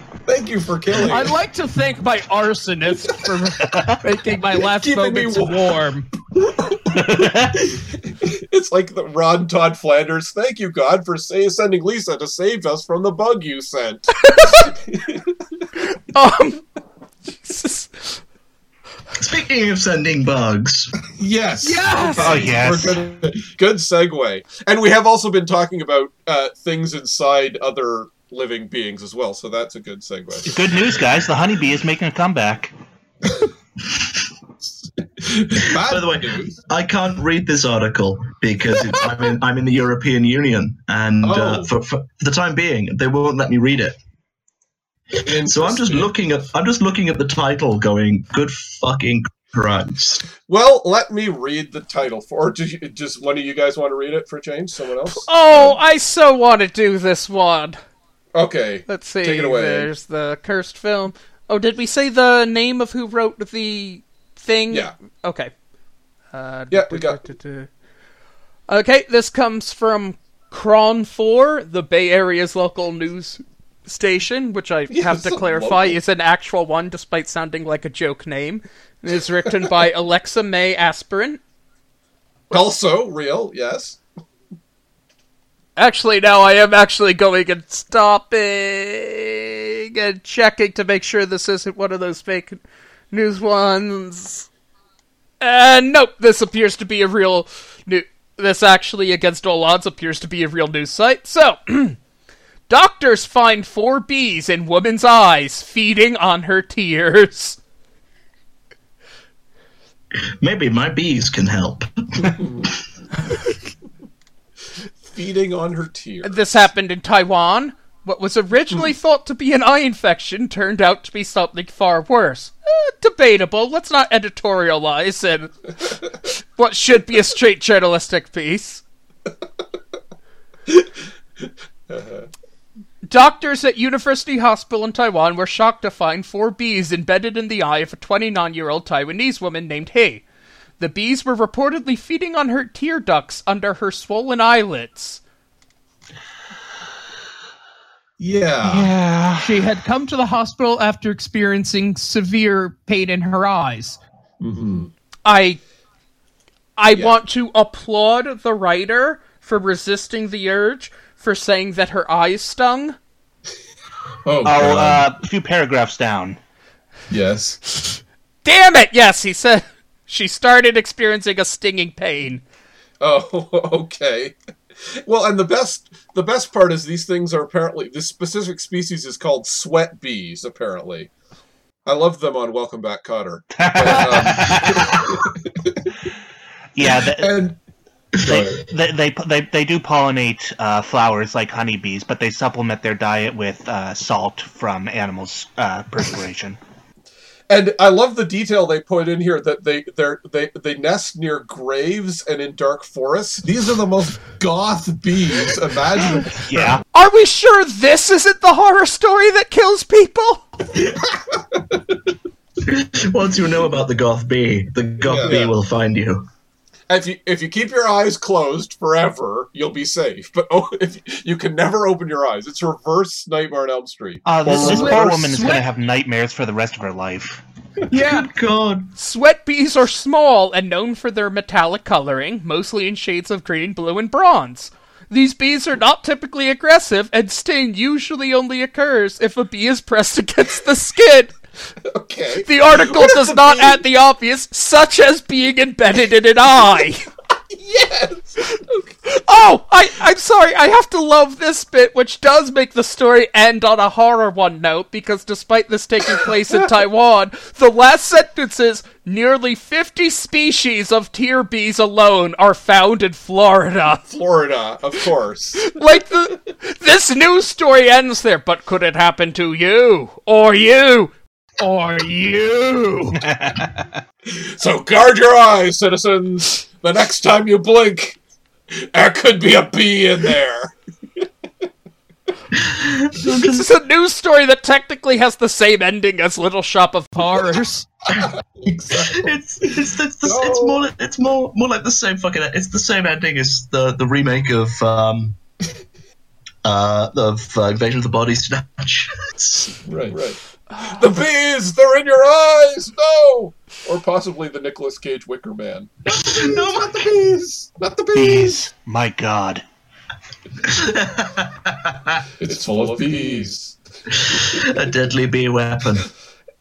Thank you for killing. I'd like to thank my arsonist for making my last Keeping moments warm. warm. it's like the Rod Todd Flanders. Thank you, God, for say, sending Lisa to save us from the bug you sent. Um, Jesus. Speaking of sending bugs, yes. Yes! Oh, yes. We're good, good segue. And we have also been talking about uh, things inside other living beings as well, so that's a good segue. Good news, guys. The honeybee is making a comeback. Bad By the way, news. I can't read this article because it's, I'm in I'm in the European Union, and uh, Oh. for, for for the time being, they won't let me read it. So I'm just looking at I'm just looking at the title, going, "Good fucking Christ!" Well, let me read the title for. Or do you, just one of you guys want to read it for a change? Someone else? Oh, I so want to do this one. Okay. Let's see. Take it away. There's the cursed film. Oh, did we say the name of who wrote the thing? Yeah. Okay. Uh, Yeah, we got- Okay, this comes from KRON 4, the Bay Area's local news station, which I Yeah, have to clarify local. is an actual one despite sounding like a joke name. It is written by Alexa Mae Asperin. Also real, yes. Actually, now I am actually going and stopping and checking to make sure this isn't one of those fake news ones. And nope, this appears to be a real new. This actually, against all odds, appears to be a real news site. So, doctors find four bees in woman's eyes feeding on her tears. Maybe my bees can help. Feeding on her tears. This happened in Taiwan. What was originally thought to be an eye infection turned out to be something far worse. Eh, debatable. Let's not editorialize in what should be a straight journalistic piece. Doctors at University Hospital in Taiwan were shocked to find four bees embedded in the eye of a 29 year old Taiwanese woman named He. The bees were reportedly feeding on her tear ducts under her swollen eyelids. Yeah. Yeah. She had come to the hospital after experiencing severe pain in her eyes. I I Yeah. want to applaud the writer for resisting the urge for saying that her eyes stung. Oh, Oh, uh, a few paragraphs down. yes. Damn it! Yes, he said she started experiencing a stinging pain. Oh, okay. Well, and the best the best part is these things are apparently this specific species is called sweat bees. Apparently, I love them on Welcome Back, Kotter. But, um, Yeah, th- and they, they, they they they do pollinate uh, flowers like honeybees, but they supplement their diet with uh, salt from animals' uh, perspiration. And I love the detail they put in here that they they they they nest near graves and in dark forests. These are the most goth bees imaginable. Yeah, Are we sure this isn't the horror story that kills people? Once you know about the goth bee, the goth Yeah. bee Yeah. will find you. If you if you keep your eyes closed forever, you'll be safe. But oh, if you can never open your eyes, it's reverse Nightmare on Elm Street. uh, this, this poor woman is going to have nightmares for the rest of her life. Yeah. Good God. Sweat bees are small and known for their metallic coloring, mostly in shades of green, blue, and bronze. These bees are not typically aggressive, and sting usually only occurs if a bee is pressed against the skin. Okay. The article What does the not add the obvious, such as being embedded in an eye. Yes. Oh, I, I'm sorry, I have to love this bit, which does make the story end on a horror one note, because despite this taking place in Taiwan, the last sentence is nearly 50 species of tear bees alone are found in Florida. Florida, of course. Like, the, this news story ends there, but could it happen to you? Or you? Or you? So guard your eyes, citizens. The next time you blink, there could be a bee in there. This is a news story that technically has the same ending as Little Shop of Horrors. Exactly. It's it's it's, the, it's more like- it's more more like the same fucking it's the same ending as the the remake of um uh of uh, Invasion of the Body Snatch. Right, right. The bees, they're in your eyes. No. Or possibly the Nicolas Cage Wicker Man. no, Not the bees. Not the bees. Bees, my God. It's full of bees. a deadly bee weapon.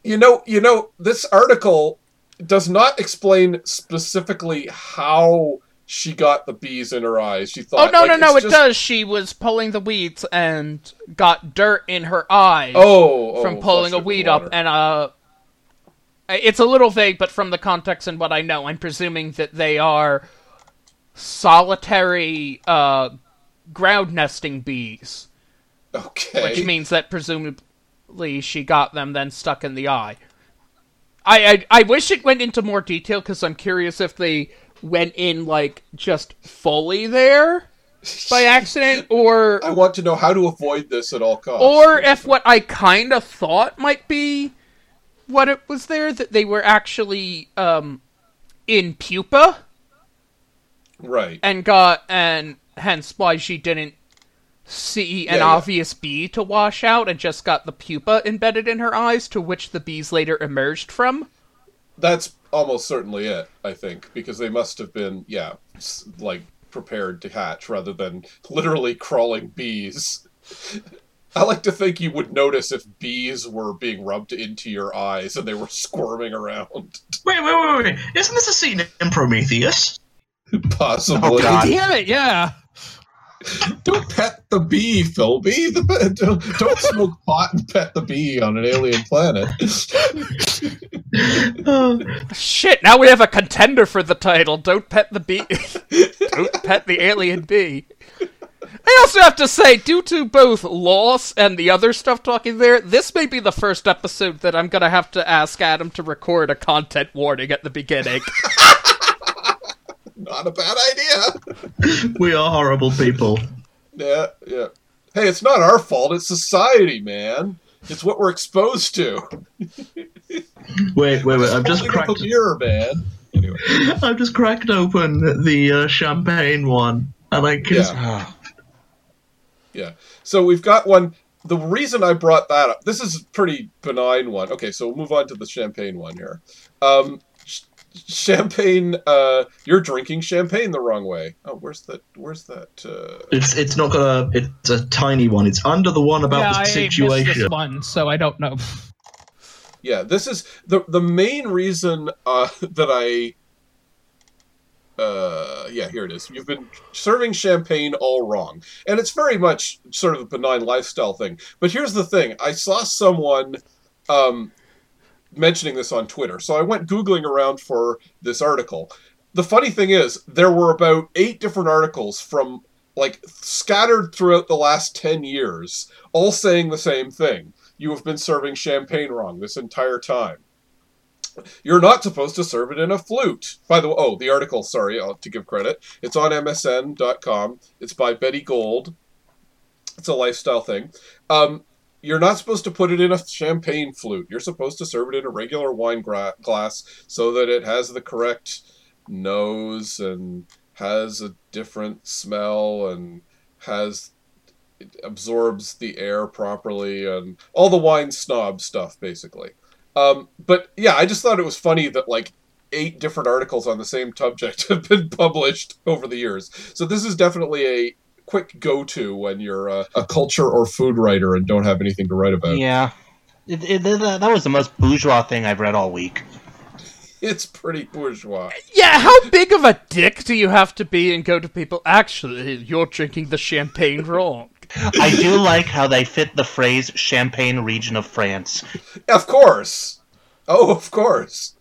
You know, you know, this article does not explain specifically how she got the bees in her eyes. She thought, Oh no like, no no! It just- does. She was pulling the weeds and got dirt in her eyes Oh, from oh, pulling a flushed it with weed up, and uh, it's a little vague, but from the context and what I know, I'm presuming that they are solitary uh, ground nesting bees, okay. which means that presumably she got them then stuck in the eye. I I, I wish it went into more detail because I'm curious if they went in like just fully there by accident or I want to know how to avoid this at all costs. or if what I kind of thought might be what it was there that they were actually um in pupa right. and got and hence why she didn't see an Yeah, yeah. obvious bee to wash out and just got the pupa embedded in her eyes to which the bees later emerged from. That's almost certainly it, I think, because they must have been, yeah, like prepared to hatch rather than literally crawling bees. I like to think you would notice if bees were being rubbed into your eyes and they were squirming around. Wait, wait, wait, wait. Isn't this a scene in Prometheus? Possibly. Oh, God. Damn it, yeah. Don't pet the bee, Philby. The, be- don't, don't smoke pot and pet the bee on an alien planet. Oh, Shit, now we have a contender for the title. Don't pet the bee. Don't pet the alien bee. I also have to say, due to both loss and the other stuff talking there, this may be the first episode that I'm gonna have to ask Adam to record a content warning at the beginning. Not a bad idea. we are horrible people. Yeah, yeah. Hey, it's not our fault. It's society, man. It's what we're exposed to. Wait, wait, wait. I've just cracked. a mirror, man. Anyway, I've just cracked open the uh, champagne one, and I can. Yeah. Ah. yeah. So we've got one. The reason I brought that up, this is a pretty benign one. Okay, so we'll move on to the champagne one here. Um, ch- champagne. Uh, you're drinking champagne the wrong way. Oh, where's that? Where's that? Uh... It's it's not gonna. It's a tiny one. It's under the one about yeah, the I missed situation. this one, so I don't know. Yeah, this is the the main reason uh, that I. Uh, yeah, here it is. You've been serving champagne all wrong, and it's very much sort of a benign lifestyle thing. But here's the thing: I saw someone um, mentioning this on Twitter, so I went googling around for this article. The funny thing is, there were about eight different articles from like scattered throughout the last ten years, all saying the same thing you have been serving champagne wrong this entire time. You're not supposed to serve it in a flute. By the way, oh, the article, sorry, uh, to give credit. It's on MSN.com. It's by Betty Gold. It's a lifestyle thing. Um, you're not supposed to put it in a champagne flute. You're supposed to serve it in a regular wine gra- glass so that it has the correct nose and has a different smell and has it absorbs the air properly and all the wine snob stuff basically um, but yeah i just thought it was funny that like eight different articles on the same subject have been published over the years so this is definitely a quick go-to when you're a, a culture or food writer and don't have anything to write about Yeah. It, it, that that was the most bourgeois thing I've read all week. it's pretty bourgeois yeah, how big of a dick do you have to be and go to people? Actually, you're drinking the champagne wrong. I do like how they fit the phrase "Champagne region of France." of course oh of course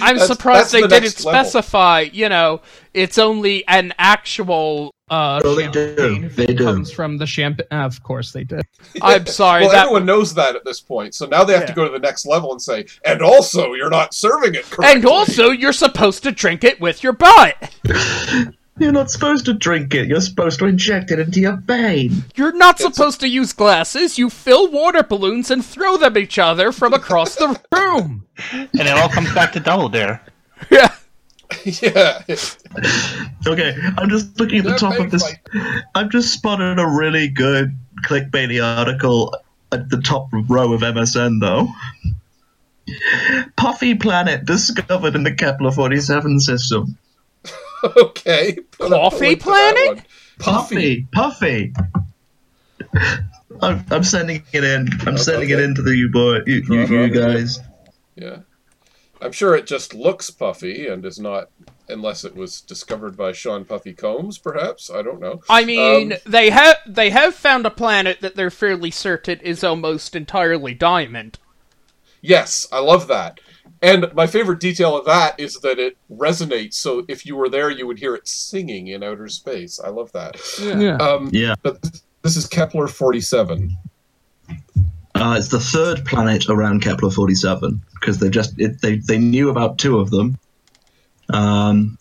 I'm That's- surprised that's they the didn't level. specify, you know, it's only an actual. Uh, Oh, they do. champagne if They it do. comes from the champagne. of course they did. I'm sorry, well that everyone knows that at this point so now they have to go to the next level and say and also you're not serving it correctly And also, you're supposed to drink it with your butt. You're not supposed to drink it. You're supposed to inject it into your vein. You're not supposed to use glasses. You fill water balloons and throw them at each other from across the room. And it all comes back to Double Dare. Yeah. yeah Okay, I'm just looking at the That top of this. fight. I've just spotted a really good clickbaity article at the top row of MSN, though. Puffy planet discovered in the Kepler 47 system. Okay. Put up a Coffee link to that planet? one. Puffy. Puffy. I'm, I'm sending it in. I'm oh, sending it okay. in to the you boy, you, you, you guys. Yeah. I'm sure it just looks puffy and is not, unless it was discovered by Sean Puffy Combs, perhaps. I don't know. I mean, Um, they have they have found a planet that they're fairly certain is almost entirely diamond. Yes, I love that. And my favorite detail of that is that it resonates. So if you were there, you would hear it singing in outer space. I love that. Yeah. Um, Yeah. but this is Kepler 47. Uh, it's the third planet around Kepler 47 because they just it, they they knew about two of them, um,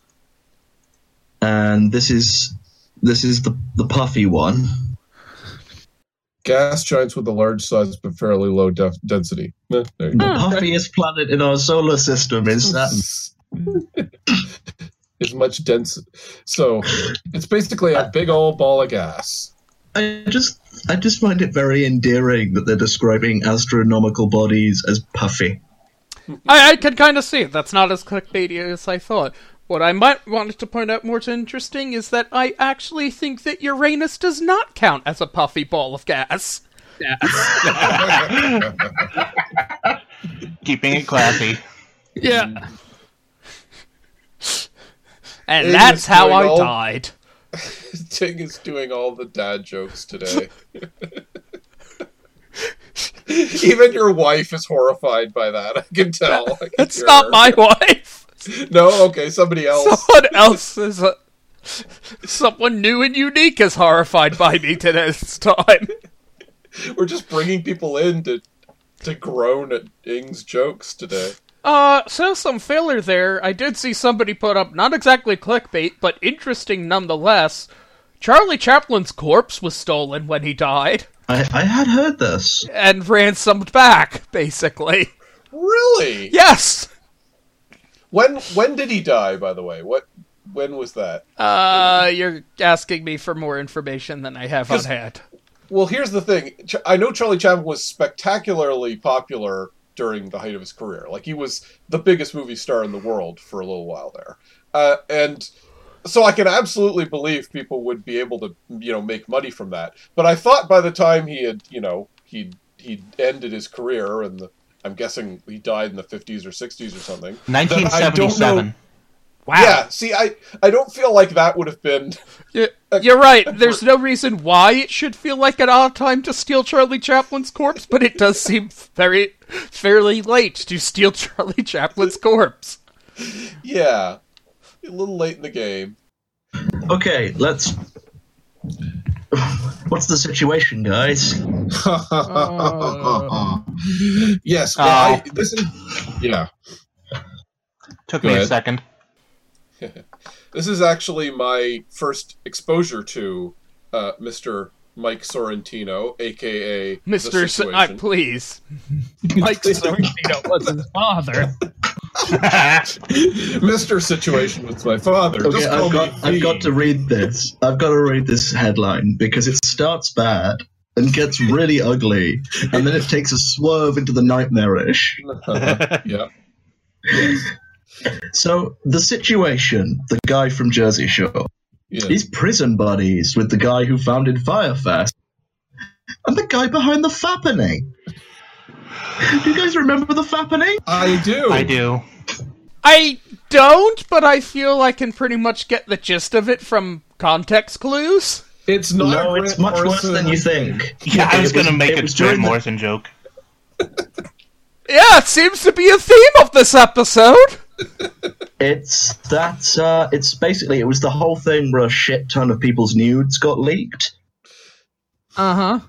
and this is this is the the puffy one. Gas giants with a large size but fairly low def- density. Eh, there you go. The puffiest planet in our solar system is Saturn. is much dense. So it's basically a big old ball of gas. I just I just find it very endearing that they're describing astronomical bodies as puffy. I, I can kind of see it. That's not as clickbaity as I thought. What I might want to point out more interesting is that I actually think that Uranus does not count as a puffy ball of gas. Yes. Keeping it classy. Yeah. And It that's how I all- died. Ting is doing all the dad jokes today. Even your wife is horrified by that. I can tell. I can It's not her. my wife. No, okay, somebody else. Someone else is. A, someone new and unique is horrified by me today this time. We're just bringing people in to to groan at Ing's jokes today. Uh, so some filler there. I did see somebody put up not exactly clickbait, but interesting nonetheless. Charlie Chaplin's corpse was stolen when he died I, I had heard this. and ransomed back, basically. Really? Yes. When when did he die? By the way, what when was that? Uh, you're asking me for more information than I have on hand. Well, here's the thing. I know Charlie Chaplin was spectacularly popular during the height of his career. Like he was the biggest movie star in the world for a little while there, uh, and so I can absolutely believe people would be able to, you know, make money from that. But I thought by the time he had, you know, he he ended his career, and the, I'm guessing he died in the 50s or 60s or something. that I don't know- 1977. Wow. Yeah. See, I I don't feel like that would have been. Y- You're right. There's no reason why it should feel like an odd time to steal Charlie Chaplin's corpse, but it does seem very, fairly late to steal Charlie Chaplin's corpse. Yeah. A little late in the game. Okay, let's. What's the situation, guys? yes. Well, Oh. I, this is yeah. Took Go me a second. This is actually my first exposure to uh, Mr. Mike Sorrentino, aka Mr. S- I, Situation. please. Mike Sorrentino was his father. Mr. Situation was my father. Okay, Just I've got, I've got to read this. I've got to read this headline because it starts bad and gets really ugly, and then it takes a swerve into the nightmarish. yeah. So, the situation the guy from Jersey Shore, Yeah. he's prison buddies with the guy who founded Fyre Fest and the guy behind the Fappening. Do you guys remember the Fappening? I do. I do. I don't, but I feel I can pretty much get the gist of it from context clues. It's not. No, it's Grant much worse Morrison- than you think. Yeah, I was gonna make it a was Grant during the- Morrison joke. Yeah, it seems to be a theme of this episode. It's that. Uh, it's basically it was the whole thing where a shit ton of people's nudes got leaked, Uh huh.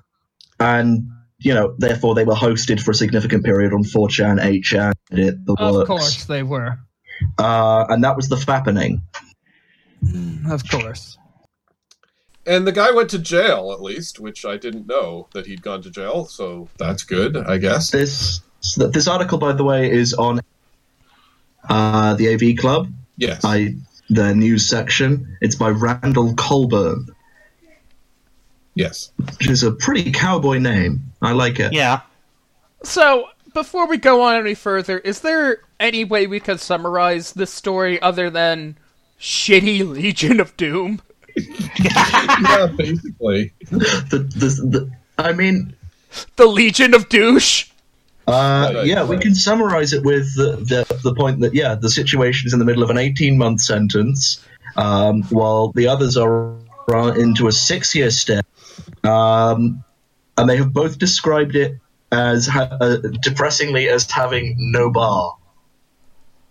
and you know, therefore they were hosted for a significant period on 4chan, 8chan, Reddit, the Of works. course they were. Uh, and that was the fappening. Of course. And the guy went to jail, at least, which I didn't know that he'd gone to jail, so that's good, I guess. This this article, by the way, is on uh, the AV Club. Yes. I the news section. It's by Randall Colburn, Yes. which is a pretty cowboy name. I like it. Yeah. So, before we go on any further, is there any way we could summarize this story other than shitty Legion of Doom? yeah, basically. The, the, the, I mean, The Legion of Douche? Uh, yeah, we can summarize it with the, the the point that yeah, the situation is in the middle of an 18 month sentence, um, while the others are are into a six year stay, um, and they have both described it as ha- uh, depressingly as having no bar.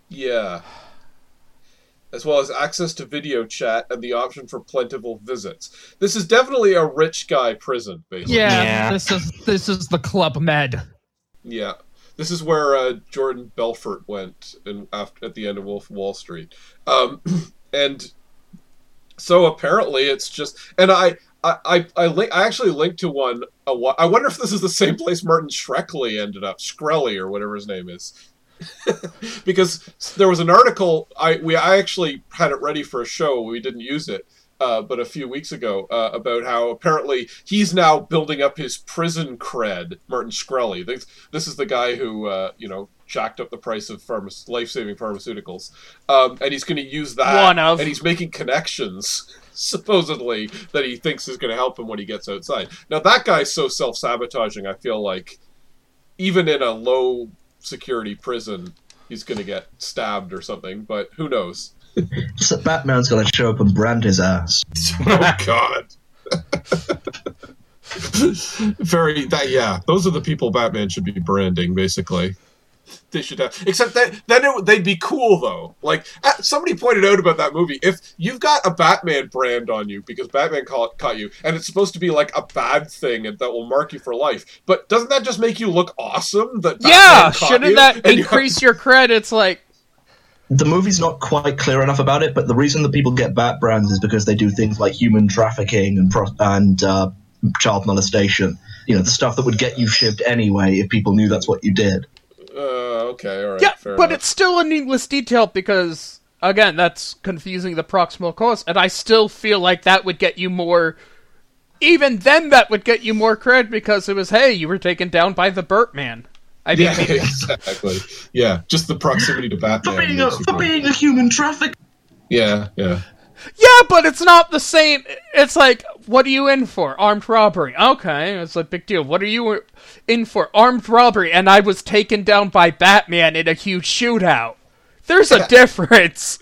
Yeah. As well as access to video chat and the option for plentiful visits. This is definitely a rich guy prison, basically. Yeah, Yeah. this is this is the Club Med. Yeah. This is where uh, Jordan Belfort went in, after, at the end of Wolf Wall Street. Um, and so apparently it's just. And I. I, I, I, link, I actually linked to one. A, I wonder if this is the same place Martin Shrekley ended up, Shkreli or whatever his name is, because there was an article. I we I actually had it ready for a show. We didn't use it, uh, but a few weeks ago uh, about how apparently he's now building up his prison cred. Martin Shkreli. This, this is the guy who uh, you know jacked up the price of pharma- life-saving pharmaceuticals, um, and he's going to use that. One of. and he's making connections supposedly that he thinks is going to help him when he gets outside. Now that guy's so self-sabotaging. I feel like even in a low security prison, he's going to get stabbed or something. But who knows? So Batman's gonna show up and brand his ass. oh God. Very that yeah. Those are the people Batman should be branding. Basically, they should have. Except that then it, they'd be cool though. Like uh, somebody pointed out about that movie. If you've got a Batman brand on you because Batman caught, caught you, and it's supposed to be like a bad thing and that will mark you for life, but doesn't that just make you look awesome? That Batman yeah, shouldn't you, that and you have- increase your credits? Like, The movie's not quite clear enough about it, but the reason that people get bat brands is because they do things like human trafficking and pro- and uh, child molestation. You know, the stuff that would get you shipped anyway if people knew that's what you did. Uh, okay, all right. yeah, fair but enough. it's still a needless detail because again, that's confusing the proximal cause, and I still feel like that would get you more. Even then, that would get you more cred because it was, hey, you were taken down by the Burtman. I mean, Yeah, exactly. Yeah, just the proximity to Batman. For being a, for go- being a human trafficker. Yeah, yeah. Yeah, but it's not the same. It's like, what are you in for? Armed robbery. Okay, it's a big deal. What are you in for? Armed robbery, and I was taken down by Batman in a huge shootout. There's a difference.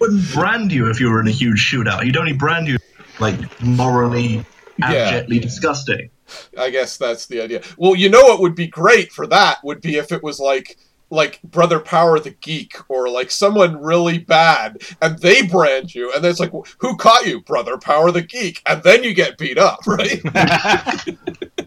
Wouldn't brand you if you were in a huge shootout. You'd only brand you like morally, abjectly disgusting. I guess that's the idea. Well, you know what would be great for that would be if it was like like Brother Power the Geek or like someone really bad and they brand you and then it's like who caught you? Brother Power the Geek and then you get beat up, right?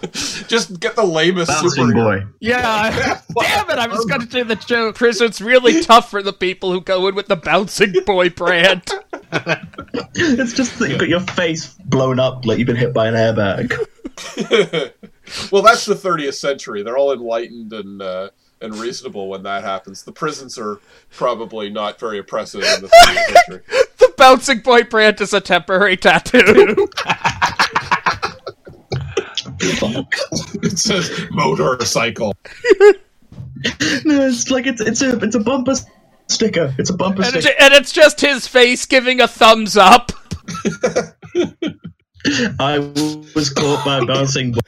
Just get the lamest Bouncing boy. Yeah. Damn it, I was going to do the joke. Prison's really tough for the people who go in with the bouncing boy brand. It's just that you've got your face blown up like you've been hit by an airbag. well, that's the 30th century. They're all enlightened and uh, and reasonable when that happens. The prisons are probably not very oppressive in the 30th century. The bouncing boy brand is a temporary tattoo. it says motorcycle. No, it's like it's it's a it's a bumper sticker. It's a bumper and, it's, sticker. and it's just his face giving a thumbs up. I was caught by a bouncing boy.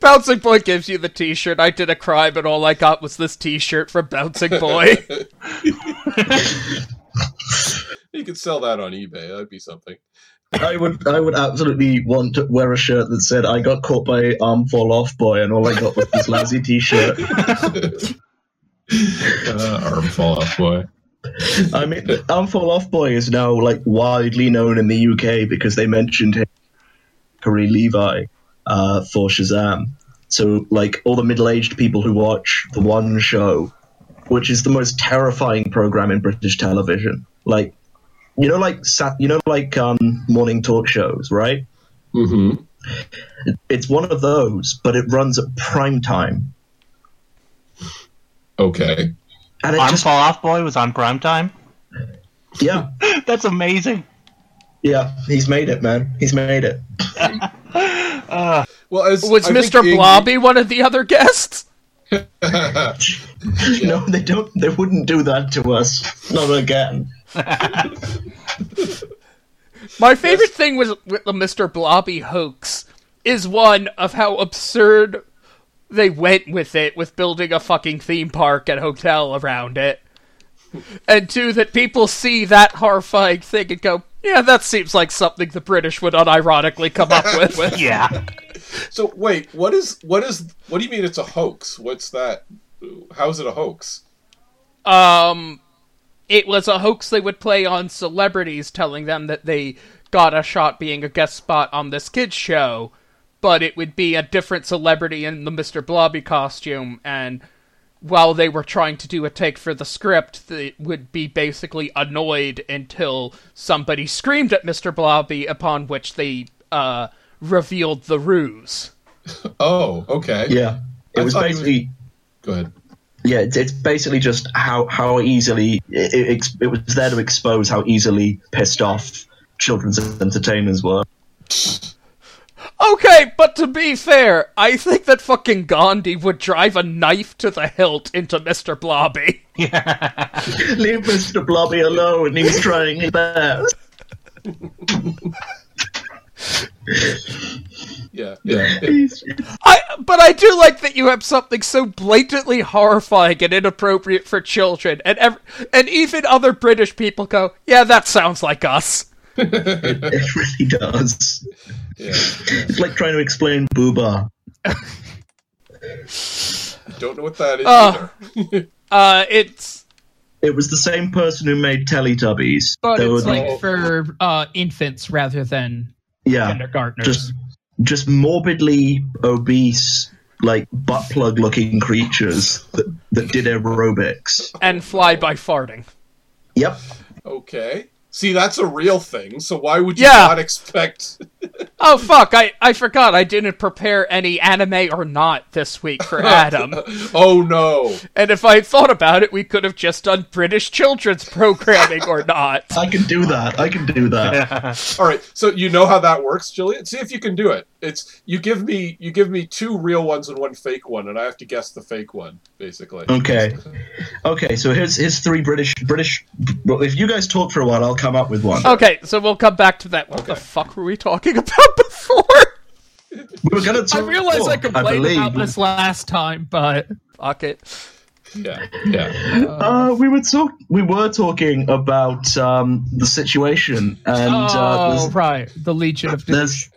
Bouncing Boy gives you the t-shirt. I did a crime and all I got was this t-shirt from Bouncing Boy. You could sell that on eBay. That'd be something. I would I would absolutely want to wear a shirt that said I got caught by arm fall off boy and all I got was this lousy t-shirt. Uh, arm fall off, boy. I mean, arm fall off boy is now like widely known in the UK because they mentioned him, Zachary Levi, uh, for Shazam. So like all the middle-aged people who watch the one show, which is the most terrifying program in British television, like you know, like sat, you know, like um, morning talk shows, right? Mm-hmm. It's one of those, but it runs at prime time, Okay. and it Arm just Fall Off Boy was on prime time. yeah, That's amazing. yeah, he's made it, man. He's made it. Well, as Was I Mr. Iggy- Blobby one of the other guests? No, they don't. They wouldn't do that to us. Not again. My favorite thing was with the Mr. Blobby hoax is one of how absurd they went with it with building a fucking theme park and hotel around it. And two, that people see that horrifying thing and go, yeah, that seems like something the British would unironically come up with. Yeah. So wait, what is what is what do you mean it's a hoax? What's that? How is it a hoax? um it was a hoax they would play on celebrities telling them that they got a shot being a guest spot on this kids show but it would be a different celebrity in the Mr. Blobby costume and while they were trying to do a take for the script they would be basically annoyed until somebody screamed at Mr. Blobby upon which they uh revealed the ruse Oh, okay. Yeah, it I was thought he was- basically. Go ahead. Yeah, it's, it's basically just how how easily it, it, it was there to expose how easily pissed off children's entertainers were. Okay, but to be fair, I think that fucking Gandhi would drive a knife to the hilt into Mr. Blobby. Yeah. Leave Mr. Blobby alone. He's trying his best. Yeah, yeah. I, but I do like that you have something so blatantly horrifying and inappropriate for children, and ev- and even other British people go, "Yeah, that sounds like us." it really does. yeah. It's like trying to explain Boohbah. Don't know what that is Oh. either. Uh, it's It was the same person who made Teletubbies. But They it's were the- like for uh, infants rather than yeah, kindergartners. just just morbidly obese, like butt plug looking creatures that, that did aerobics. and fly by farting. Yep. Okay. See, that's a real thing, so why would you Yeah. not expect. Oh fuck! I I forgot I didn't prepare any anime or not this week for Adam. oh no! and if I thought about it, we could have just done British children's programming or not. I can do that. I can do that. Alright, so you know how that works, Julian? See if you can do it. It's you give me you give me two real ones and one fake one, and I have to guess the fake one, basically. Okay. Okay, so here's here's three British British well if you guys talk for a while I'll come up with one. Okay, so we'll come back to that. What the fuck were we talking about before? We were gonna talk I realized I complained believe. about this last time, but Fuck it. Yeah, yeah. Uh, we were talk we were talking about um, the situation and uh, oh there's, right, the Legion of Doom. there's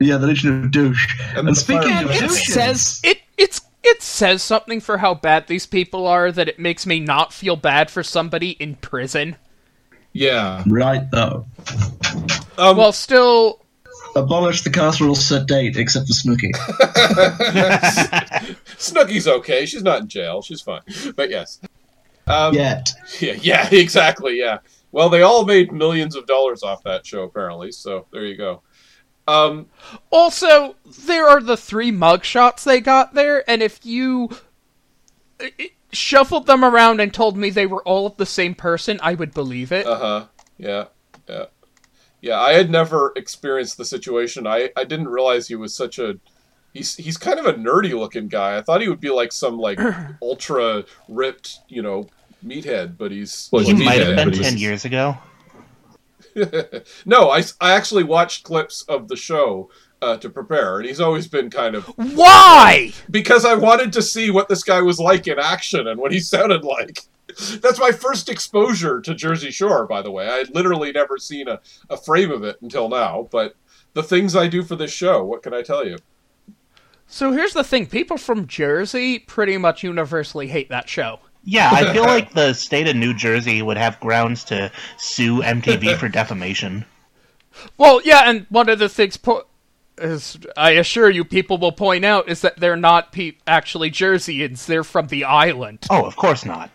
yeah the Legion of Douche. And And, speaking of brigade. It says It it's it says something for how bad these people are that it makes me not feel bad for somebody in prison. Yeah. right though. Um, Well, still, Abolish the casserole sedate except for Snooki. Snooki's okay. She's not in jail. She's fine. But yes. Um, Yet. Yeah, yeah, exactly. Yeah. Well, they all made millions of dollars off that show, apparently. So there you go. Um, also there are the three mugshots they got there, and if you uh, shuffled them around and told me they were all of the same person, I would believe it. uh huh. Yeah. Yeah. Yeah. I had never experienced the situation. I I didn't realize he was such a. He's he's kind of a nerdy looking guy. I thought he would be like some like ultra ripped, you know, meathead, but he's he well, might have been ten years ago. no, I, I actually watched clips of the show uh, to prepare, and he's always been kind of Why? because I wanted to see what this guy was like in action and what he sounded like. That's my first exposure to Jersey Shore, by the way. I had literally never seen a, a frame of it until now, but the things I do for this show, what can I tell you? So here's the thing: people from Jersey pretty much universally hate that show. Yeah, I feel like the state of New Jersey would have grounds to sue MTV for defamation. Well, yeah, and one of the things po- is I assure you, people will point out is that they're not pe- actually Jerseyans; they're from the island. Oh, of course not.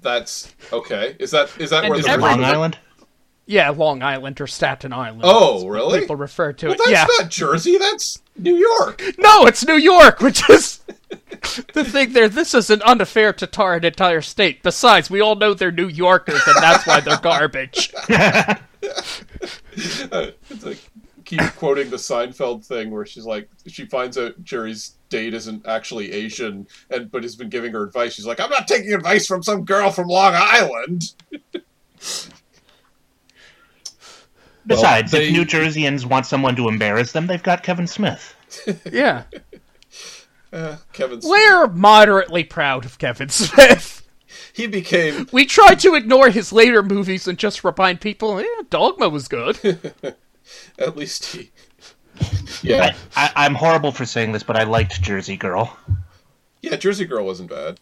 That's okay. Is that is that And where is the Long Island? Yeah, Long Island or Staten Island. Oh, really? People refer to Well, it. that's Yeah. not Jersey. That's New York. No, it's New York, which is the thing there. This isn't unfair to tar an entire state. Besides, we all know they're New Yorkers, and that's why they're garbage. it's like keep quoting the Seinfeld thing where she's like she finds out Jerry's date isn't actually Asian and but has been giving her advice. She's like, I'm not taking advice from some girl from Long Island. Besides, they- if New Jerseyans want someone to embarrass them, they've got Kevin Smith. Yeah, Uh, Kevin Smith. we're moderately proud of Kevin Smith. He became We try to ignore his later movies and just remind people, yeah, Dogma was good. at least he Yeah. I, I'm horrible for saying this, but I liked Jersey Girl. Yeah, Jersey Girl wasn't bad.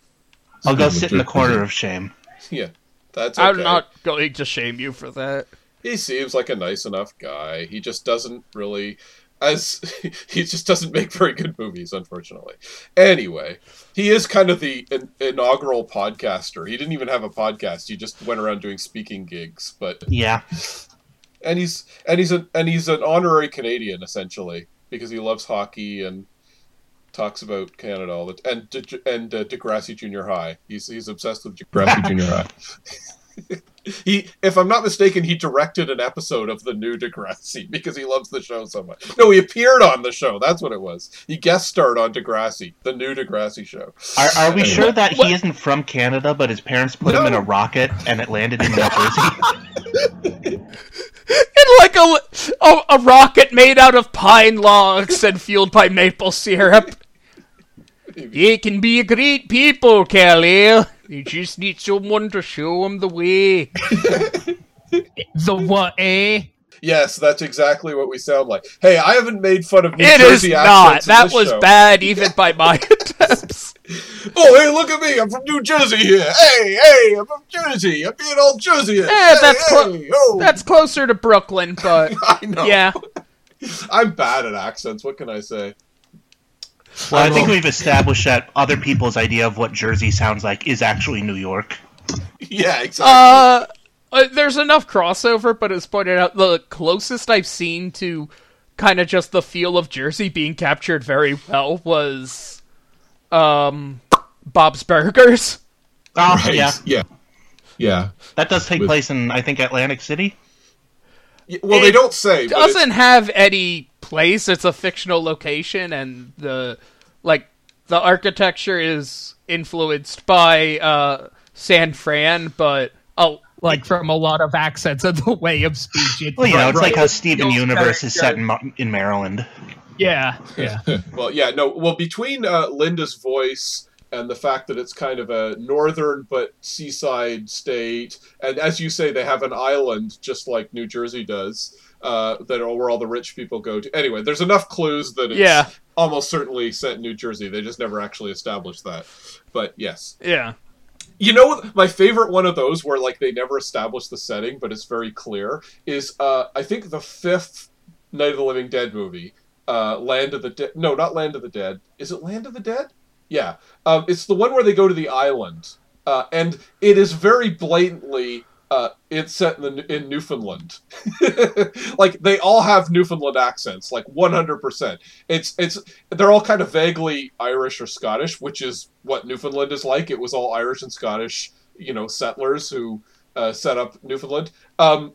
I'll go sit in the corner of shame. Yeah. That's okay. I'm not going to shame you for that. He seems like a nice enough guy. He just doesn't really as he just doesn't make very good movies unfortunately. Anyway, he is kind of the in- inaugural podcaster. He didn't even have a podcast. He just went around doing speaking gigs, but Yeah. and he's and he's a and he's an honorary Canadian essentially because he loves hockey and talks about Canada all the and and uh, Degrassi Junior High. He's he's obsessed with Degrassi Junior High. He, if I'm not mistaken, he directed an episode of the new Degrassi because he loves the show so much. No, he appeared on the show. That's what it was. He guest starred on Degrassi, the new Degrassi show. Are, are we Anyway. sure that What- he isn't from Canada, but his parents put him in a rocket and it landed in New Jersey? In like a, a a rocket made out of pine logs and fueled by maple syrup. They can be a great people, Kelly. You just need someone to show them the way. The what, eh? Yes, that's exactly what we sound like. Hey, I haven't made fun of New It is Jersey not. accents in That was show. bad, even by my attempts. Oh, hey, look at me! I'm from New Jersey here. Hey, hey, I'm from Jersey. I'm being all Jersey. Eh, that's clo- hey, oh. That's closer to Brooklyn, but I know. yeah. I'm bad at accents. What can I say? Well, I think we've established that other people's idea of what Jersey sounds like is actually New York. Yeah, exactly. Uh, uh, there's enough crossover, but as pointed out, the closest I've seen to kind of just the feel of Jersey being captured very well was, um, Bob's Burgers. Oh, Right, yeah. yeah, yeah. That does take With- place in, I think, Atlantic City. Y- Well, they don't say. But it's- Doesn't have any place. It's a fictional location, and the like the architecture is influenced by uh San Fran, but oh, Like from a lot of accents and the way of speech. It, Well, you know, it's right. like how Steven Feels Universe is set in, in Maryland. yeah, yeah. Well, yeah, no. Well, between uh, Linda's voice and the fact that it's kind of a northern but seaside state, and as you say, they have an island just like New Jersey does, uh, that are where all the rich people go to. Anyway, there's enough clues that it's Yeah. almost certainly set in New Jersey. They just never actually established that. But yes, yeah. you know, my favorite one of those where like they never establish the setting, but it's very clear is uh, I think the fifth Night of the Living Dead movie, uh, Land of the Dead. No, not Land of the Dead. Is it Land of the Dead? Yeah, um, it's the one where they go to the island, uh, and it is very blatantly. Uh, it's set in, the, in Newfoundland. like they all have Newfoundland accents, like 100%. It's it's they're all kind of vaguely Irish or Scottish, which is what Newfoundland is like. It was all Irish and Scottish, you know, settlers who uh, set up Newfoundland. Um,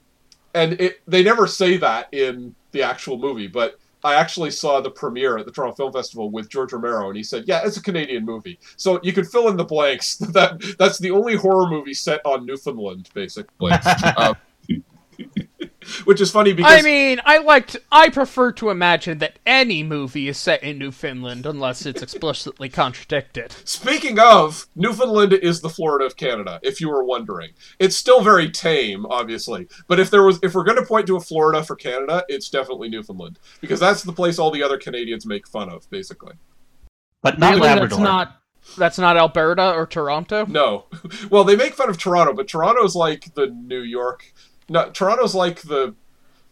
and it, they never say that in the actual movie, but I actually saw the premiere at the Toronto Film Festival with George Romero, and he said, "Yeah, it's a Canadian movie." So you could fill in the blanks. That that's the only horror movie set on Newfoundland, basically. um, which is funny because I mean, I liked. I prefer to imagine that any movie is set in Newfoundland unless it's explicitly contradicted. Speaking of, Newfoundland is the Florida of Canada, if you were wondering. It's still very tame, obviously. But if there was if we're gonna point to a Florida for Canada, it's definitely Newfoundland. Because that's the place all the other Canadians make fun of, basically. But not really, Labrador. that's not. That's not Alberta or Toronto. No. Well, they make fun of Toronto, but Toronto's like the New York no Toronto's like the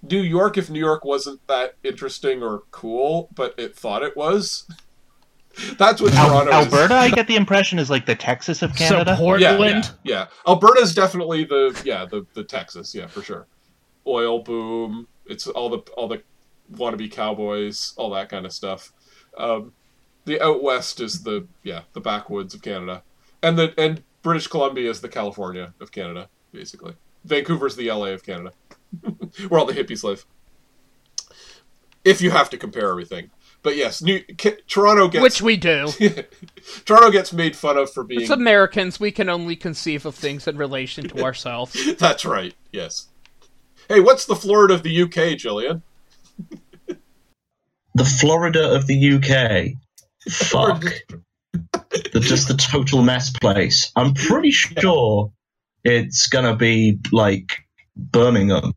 New York if New York wasn't that interesting or cool, but it thought it was. That's what Al- Toronto is. Alberta, I get the impression, is like the Texas of Canada. So Yeah, Portland. yeah, yeah. Alberta's definitely the yeah the the Texas, yeah for sure. Oil boom. It's all the all the wannabe cowboys, all that kind of stuff. Um, the out west is the yeah the backwoods of Canada, and the and British Columbia is the California of Canada, basically. Vancouver's the LA of Canada, where all the hippies live. If you have to compare everything, but yes, New Ca- Toronto gets Which we do. Toronto gets made fun of for being As Americans, we can only conceive of things in relation to ourselves. That's right. Yes. Hey, what's the Florida of the UK, Jillian? The Florida of the UK. Fuck. the, just the total mess place. I'm pretty sure it's gonna be like Birmingham.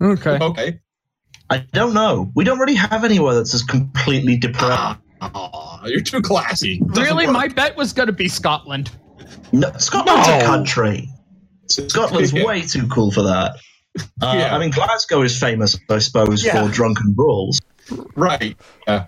Okay. Okay. I don't know. We don't really have anywhere that's as completely depressed. Aw, you're too classy. Doesn't Really, work. my bet was going to be Scotland. No, Scotland's a country. Scotland's Yeah. way too cool for that. Uh, Yeah. I mean, Glasgow is famous, I suppose, Yeah. for drunken brawls. right. Yeah.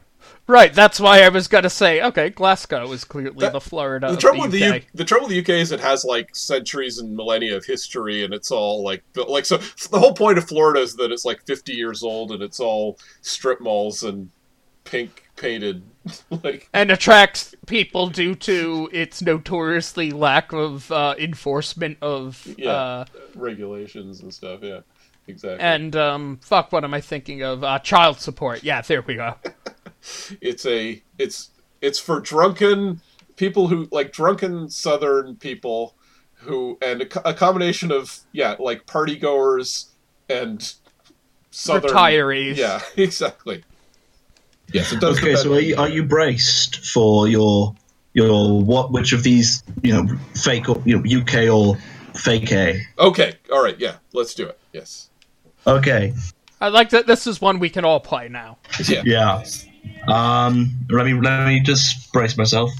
Right, that's why I was gonna say, okay, Glasgow is clearly That- the Florida The trouble the with UK. the U- the trouble with the UK is it has like centuries and millennia of history, and it's all like like so. The whole point of Florida is that it's like 50 years old, and it's all strip malls and pink painted like and attracts people due to its notoriously lack of uh, enforcement of Yeah. uh, regulations and stuff. Yeah, exactly. and um, fuck, what am I thinking of? Uh, child support. Yeah, there we go. it's a it's it's for drunken people who like drunken southern people who and a, a combination of yeah like party goers and southern Retirees. yeah exactly yes it does Okay, so are you, are you braced for your your what? Which of these you know fake or you know UK or fake A? okay all right yeah let's do it yes Okay, I like that. This is one we can all play now. yeah yeah. Um, let me let me just brace myself.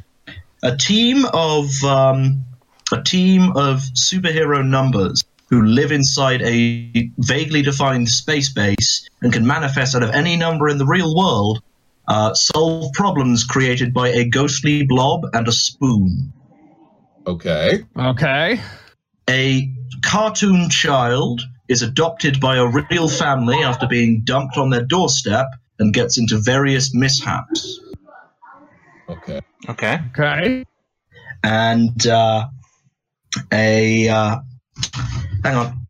A team of um, a team of superhero numbers who live inside a vaguely defined space base and can manifest out of any number in the real world. Uh, solve problems created by a ghostly blob and a spoon. okay Okay. A cartoon child is adopted by a real family after being dumped on their doorstep and gets into various mishaps. okay Okay. Okay. And uh, a. Uh, hang on.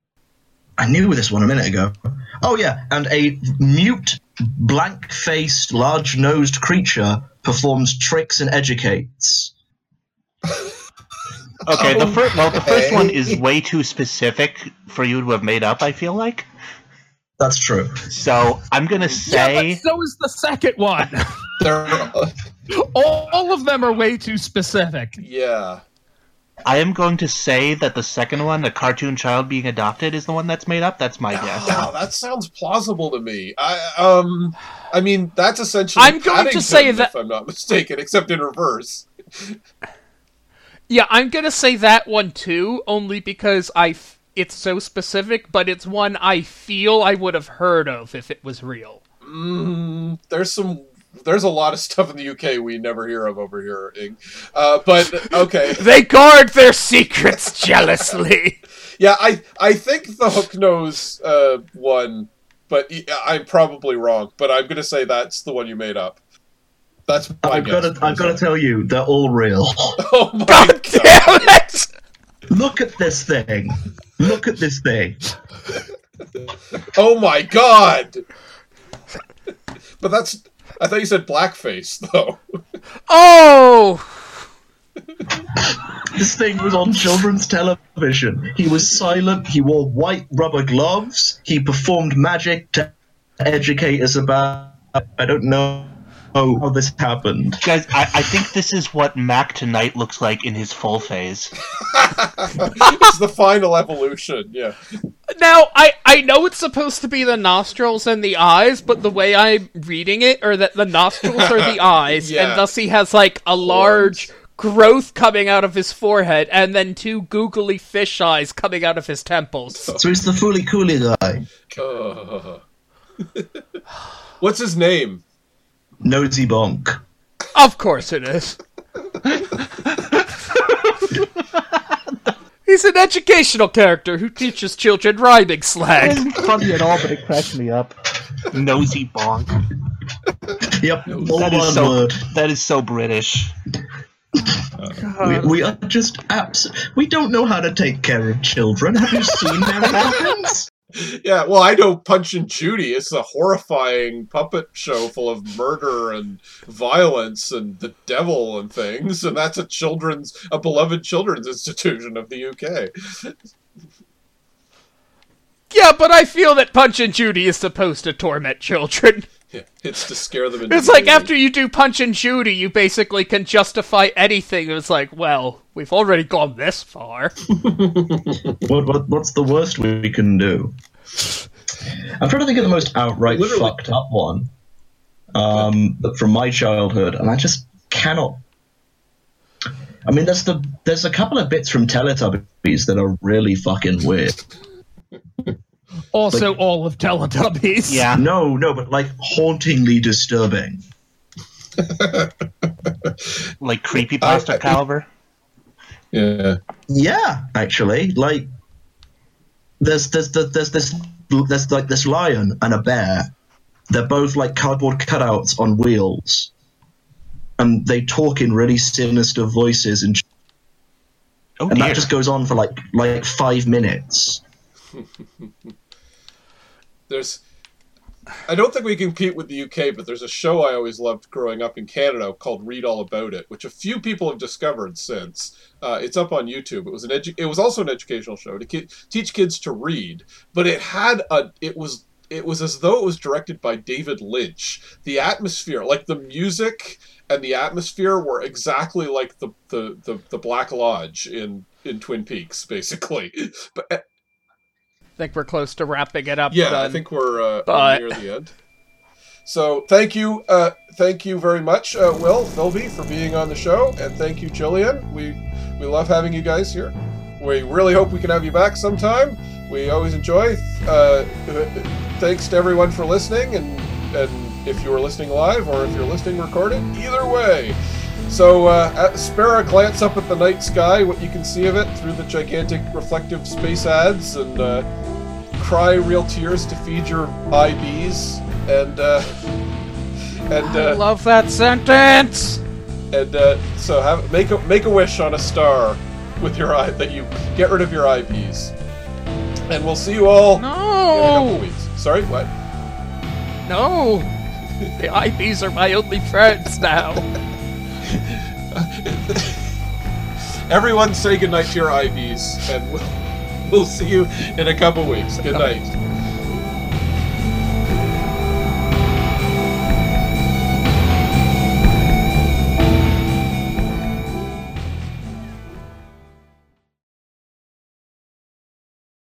I knew this one a minute ago. Oh, yeah. And a mute, blank faced, large nosed creature performs tricks and educates. Okay. The first, well, the first Okay. one is way too specific for you to have made up. I feel like. That's true. So I'm gonna Yeah, say but so is the second one. there all, all of them are way too specific. yeah I am going to say that the second one, the cartoon child being adopted, is the one that's made up. That's my guess. Wow, that sounds plausible to me. I um, I mean that's essentially. I'm going to Paddington, say that- if I'm not mistaken, except in reverse. Yeah, I'm gonna say that one too, only because I f- it's so specific, but it's one I feel I would have heard of if it was real. Mm, there's some. There's a lot of stuff in the UK we never hear of over here. Ing. Uh, but okay, They guard their secrets jealously. yeah, I I think the hook nose uh, one, but I'm probably wrong. But I'm gonna say that's the one you made up. That's my I've got to I've got to tell you, they're all real. Oh my God god! damn it! Look at this thing. Look at this thing. Oh my god! but that's. I thought you said blackface though. Oh, This thing was on children's television. He was silent. He wore white rubber gloves. He performed magic to educate us about. I don't know how this happened. Guys, I, I think this is what Mac tonight looks like in his full phase. it's the final evolution. Yeah. now I I know it's supposed to be the nostrils and the eyes, but the way I'm reading it are that the nostrils are the eyes, Yeah. and thus he has like a large growth coming out of his forehead, and then two googly fish eyes coming out of his temples. So he's the Fooly coolie guy. Uh. What's his name? Nosy Bonk. Of course it is. He's an educational character who teaches children rhyming slang. isn't funny at all, but it cracks me up. Nosy bonk. Yep, That is so. word. That is so British. We, we are just abs. We don't know how to take care of children. Have you seen Mary Poppins? Yeah, well, I know Punch and Judy. It's a horrifying puppet show full of murder and violence and the devil and things, and that's a children's, a beloved children's institution of the UK. Yeah, but I feel that Punch and Judy is supposed to torment children. Yeah, it's to scare them into It's like believing. after you do Punch and Judy, you basically can justify anything. It's like, well, we've already gone this far. What, what, what's the worst we can do? I'm trying to think of the most outright Literally. fucked up one um, from my childhood, and I just cannot. I mean, there's the there's a couple of bits from Teletubbies that are really fucking weird. Also, all of Teletubbies. Yeah. No, no, but like hauntingly disturbing. Like creepypasta Uh, caliber. Yeah. Yeah, actually, like there's there's there's, there's this there's like this lion and a bear. They're both like cardboard cutouts on wheels, and they talk in really sinister voices, and Oh and dear. that just goes on for like like five minutes. There's. I don't think we compete with the UK, but there's a show I always loved growing up in Canada called Read All About It, which a few people have discovered since. Uh, it's up on YouTube. It was an edu- It was also an educational show to ki- teach kids to read, but it had a. It was. It was as though it was directed by David Lynch. The atmosphere, like the music and the atmosphere, were exactly like the the, the, the Black Lodge in in Twin Peaks, basically. But think we're close to wrapping it up. yeah, then. I think we're uh, But- near the end. So thank you, uh, thank you very much, uh, Will Philby, for being on the show, and thank you, Jillian. We we love having you guys here. We really hope we can have you back sometime. We always enjoy. Uh, thanks to everyone for listening, and and if you were listening live or if you're listening recorded, either way. So uh, spare a glance up at the night sky, what you can see of it through the gigantic reflective space ads, and. Uh, cry real tears to feed your IBs and uh, and I uh, love that sentence. and uh, so have make a make a wish on a star with your eye that you get rid of your IBs. And we'll see you all in a couple weeks. Sorry, what? no. The IPs are my only friends now. Everyone say goodnight to your IVs, and we'll, we'll see you in a couple weeks. Good night.